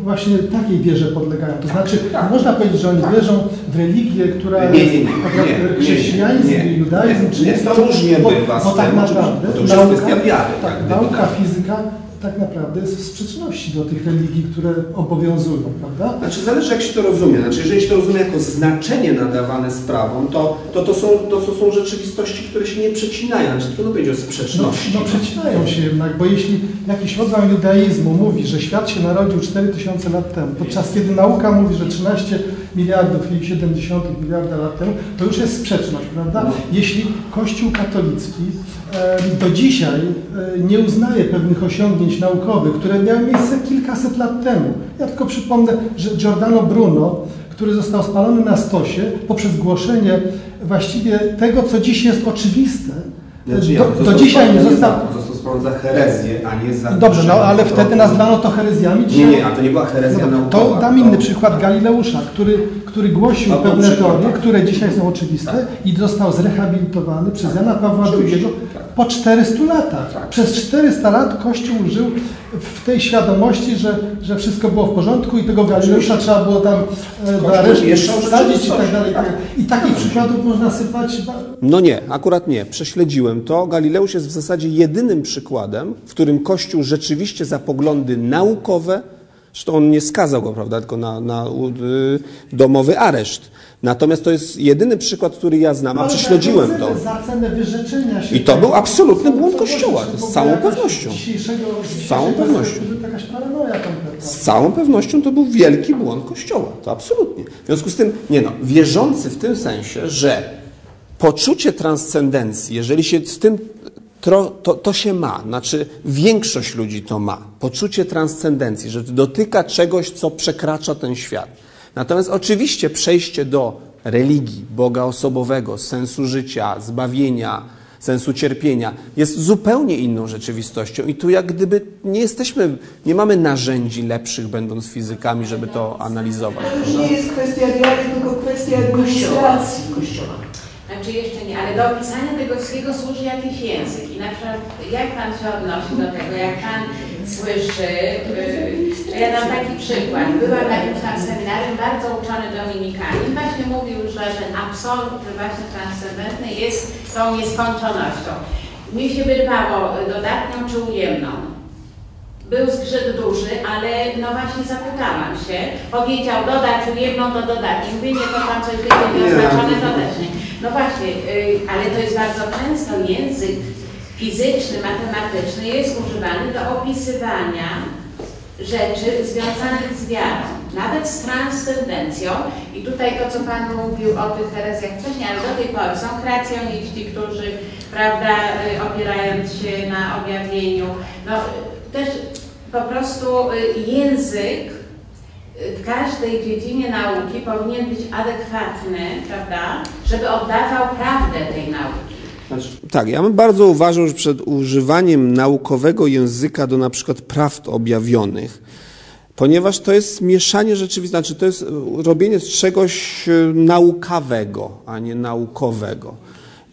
właśnie takiej wierze podlegają. To znaczy, można powiedzieć, że oni wierzą w religię, która Nie, nie, nie, jest nie, nie, nie, chrześcijaństwo, nie, nie. judaizm, czy Nie, to różnie bo, bywa bo tak naprawdę to już jest kwestia wiary, tak, tak, nauka, tak. fizyka tak naprawdę jest w sprzeczności do tych religii, które obowiązują, prawda? Znaczy zależy jak się to rozumie. Znaczy jeżeli się to rozumie jako znaczenie nadawane sprawom, to to, to, są, to, to są rzeczywistości, które się nie przecinają. Znaczy trudno powiedzieć o No, sprzeczności. no przecinają się jednak, bo jeśli jakiś odłam judaizmu mówi, że świat się narodził 4000 lat temu, podczas kiedy nauka mówi, że 13 miliardów i 70 miliarda lat temu, to już jest sprzeczność, prawda? Jeśli Kościół katolicki do dzisiaj e, nie uznaje pewnych osiągnięć naukowych, które miały miejsce kilkaset lat temu. Ja tylko przypomnę, że Giordano Bruno, który został spalony na stosie poprzez głoszenie właściwie tego, co dziś jest oczywiste, Znaczy, do, został do dzisiaj nie został... Został za herezję, a nie za... Dobrze, no ale wtedy nazwano to herezjami. Nie, Dzisiaj... nie, a to nie była herezja No, naukowa. to dam inny przykład Galileusza, który, który głosił to pewne teorie, tak. które dzisiaj są oczywiste i został zrehabilitowany przez Jana Pawła II tak. Po 400 latach. Tak. Przez 400 lat Kościół żył w tej świadomości, że, że wszystko było w porządku i tego Galileusza trzeba było tam e, do aresztu wsadzić i tak dalej. tak. I takich przykładów można sypać No nie, akurat nie. Prześledziłem to. Galileusz jest w zasadzie jedynym przykładem, w którym Kościół rzeczywiście za poglądy naukowe, zresztą on nie skazał go, prawda, tylko na, na y, domowy areszt. Natomiast to jest jedyny przykład, który ja znam, a Ale prześledziłem za to. Za cenę wyrzeczenia się I to był absolutny błąd Kościoła, z całą pewnością. Z całą pewnością. Z całą pewnością to był wielki błąd Kościoła. To absolutnie. W związku z tym, nie no, wierzący w tym sensie, że poczucie transcendencji, jeżeli się z tym, tro, to, to się ma, znaczy większość ludzi to ma, poczucie transcendencji, że dotyka czegoś, co przekracza ten świat. Natomiast oczywiście przejście do religii, Boga osobowego, sensu życia, zbawienia, sensu cierpienia jest zupełnie inną rzeczywistością i tu jak gdyby nie jesteśmy, nie mamy narzędzi lepszych będąc fizykami, żeby to analizować. To już nie jest kwestia wiary, tylko kwestia administracji. Znaczy czy jeszcze nie, ale do opisania tego wszystkiego służy jakiś język. I na przykład jak Pan się odnosi do tego, jak Pan słyszy, yy, ja dam taki przykład. Byłam na jakimś tam seminarium, bardzo uczony Dominikanin, właśnie mówił, że ten absolut właśnie transcendentny jest tą nieskończonością. Mi się wydawało dodatnią czy ujemną. Był zgrzyt duży, ale no właśnie zapytałam się. Powiedział dodać ujemną, to dodać. Mówię, nie, to tam coś będzie nieoznaczone, to też nie. No właśnie, y, ale to jest bardzo często język fizyczny, matematyczny jest używany do opisywania rzeczy związanych z wiarą, nawet z transcendencją. I tutaj to, co Pan mówił o tych herezjach wcześniej, ale do tej pory są kreacjoniści, którzy, prawda, y, opierając się na objawieniu, no y, też po prostu język w każdej dziedzinie nauki powinien być adekwatny, prawda, żeby oddawał prawdę tej nauki. Tak, ja bym bardzo uważał, że przed używaniem naukowego języka do na przykład prawd objawionych, ponieważ to jest mieszanie rzeczywistości, znaczy to jest robienie z czegoś e, naukawego, a nie naukowego.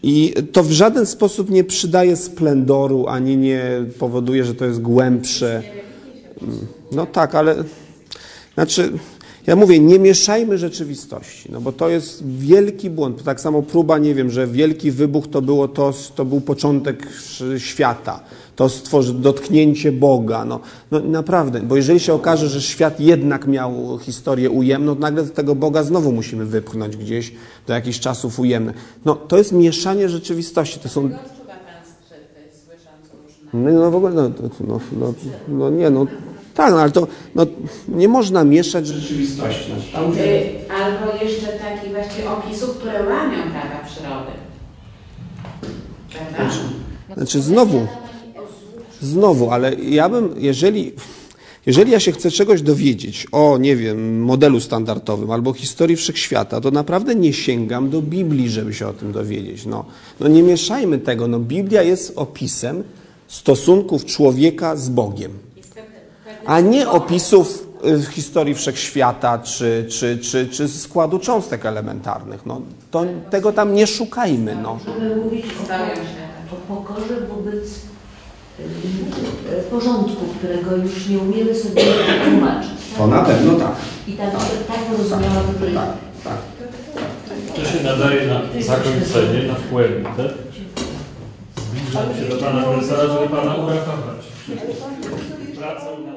I to w żaden sposób nie przydaje splendoru, ani nie powoduje, że to jest głębsze. No tak, ale znaczy, ja mówię, nie mieszajmy rzeczywistości, no bo to jest wielki błąd. Tak samo próba, nie wiem, że wielki wybuch to było to, to był początek świata, to stworzy, dotknięcie Boga. No, no naprawdę, bo jeżeli się okaże, że świat jednak miał historię ujemną, to nagle tego Boga znowu musimy wypchnąć gdzieś do jakichś czasów ujemnych. No to jest mieszanie rzeczywistości. To są no, no w ogóle, no, no, no, no nie, no tak, no, ale to no, nie można mieszać rzeczywistości. Znaczy, tam, gdzie- Albo jeszcze takich właśnie opisów, które łamią prawa przyrody. Prawda? Znaczy znowu, znowu, ale ja bym, jeżeli, jeżeli ja się chcę czegoś dowiedzieć o, nie wiem, modelu standardowym albo historii wszechświata, to naprawdę nie sięgam do Biblii, żeby się o tym dowiedzieć. No, no nie mieszajmy tego. No, Biblia jest opisem stosunków człowieka z Bogiem, a nie opisów y, historii wszechświata czy, czy, czy, czy składu cząstek elementarnych. No, to, tego tam nie szukajmy. No. Żeby mówić o, o pokorze wobec y, y, porządku, którego już nie umiemy sobie tłumaczyć. To na pewno tak. I tak, tak rozumiałam to projekt. Tak, tak. To się nadaje na zakończenie, na puentę. Zbliżam się do Pana Profesora, żeby Pana uratować. Pracą trzecią.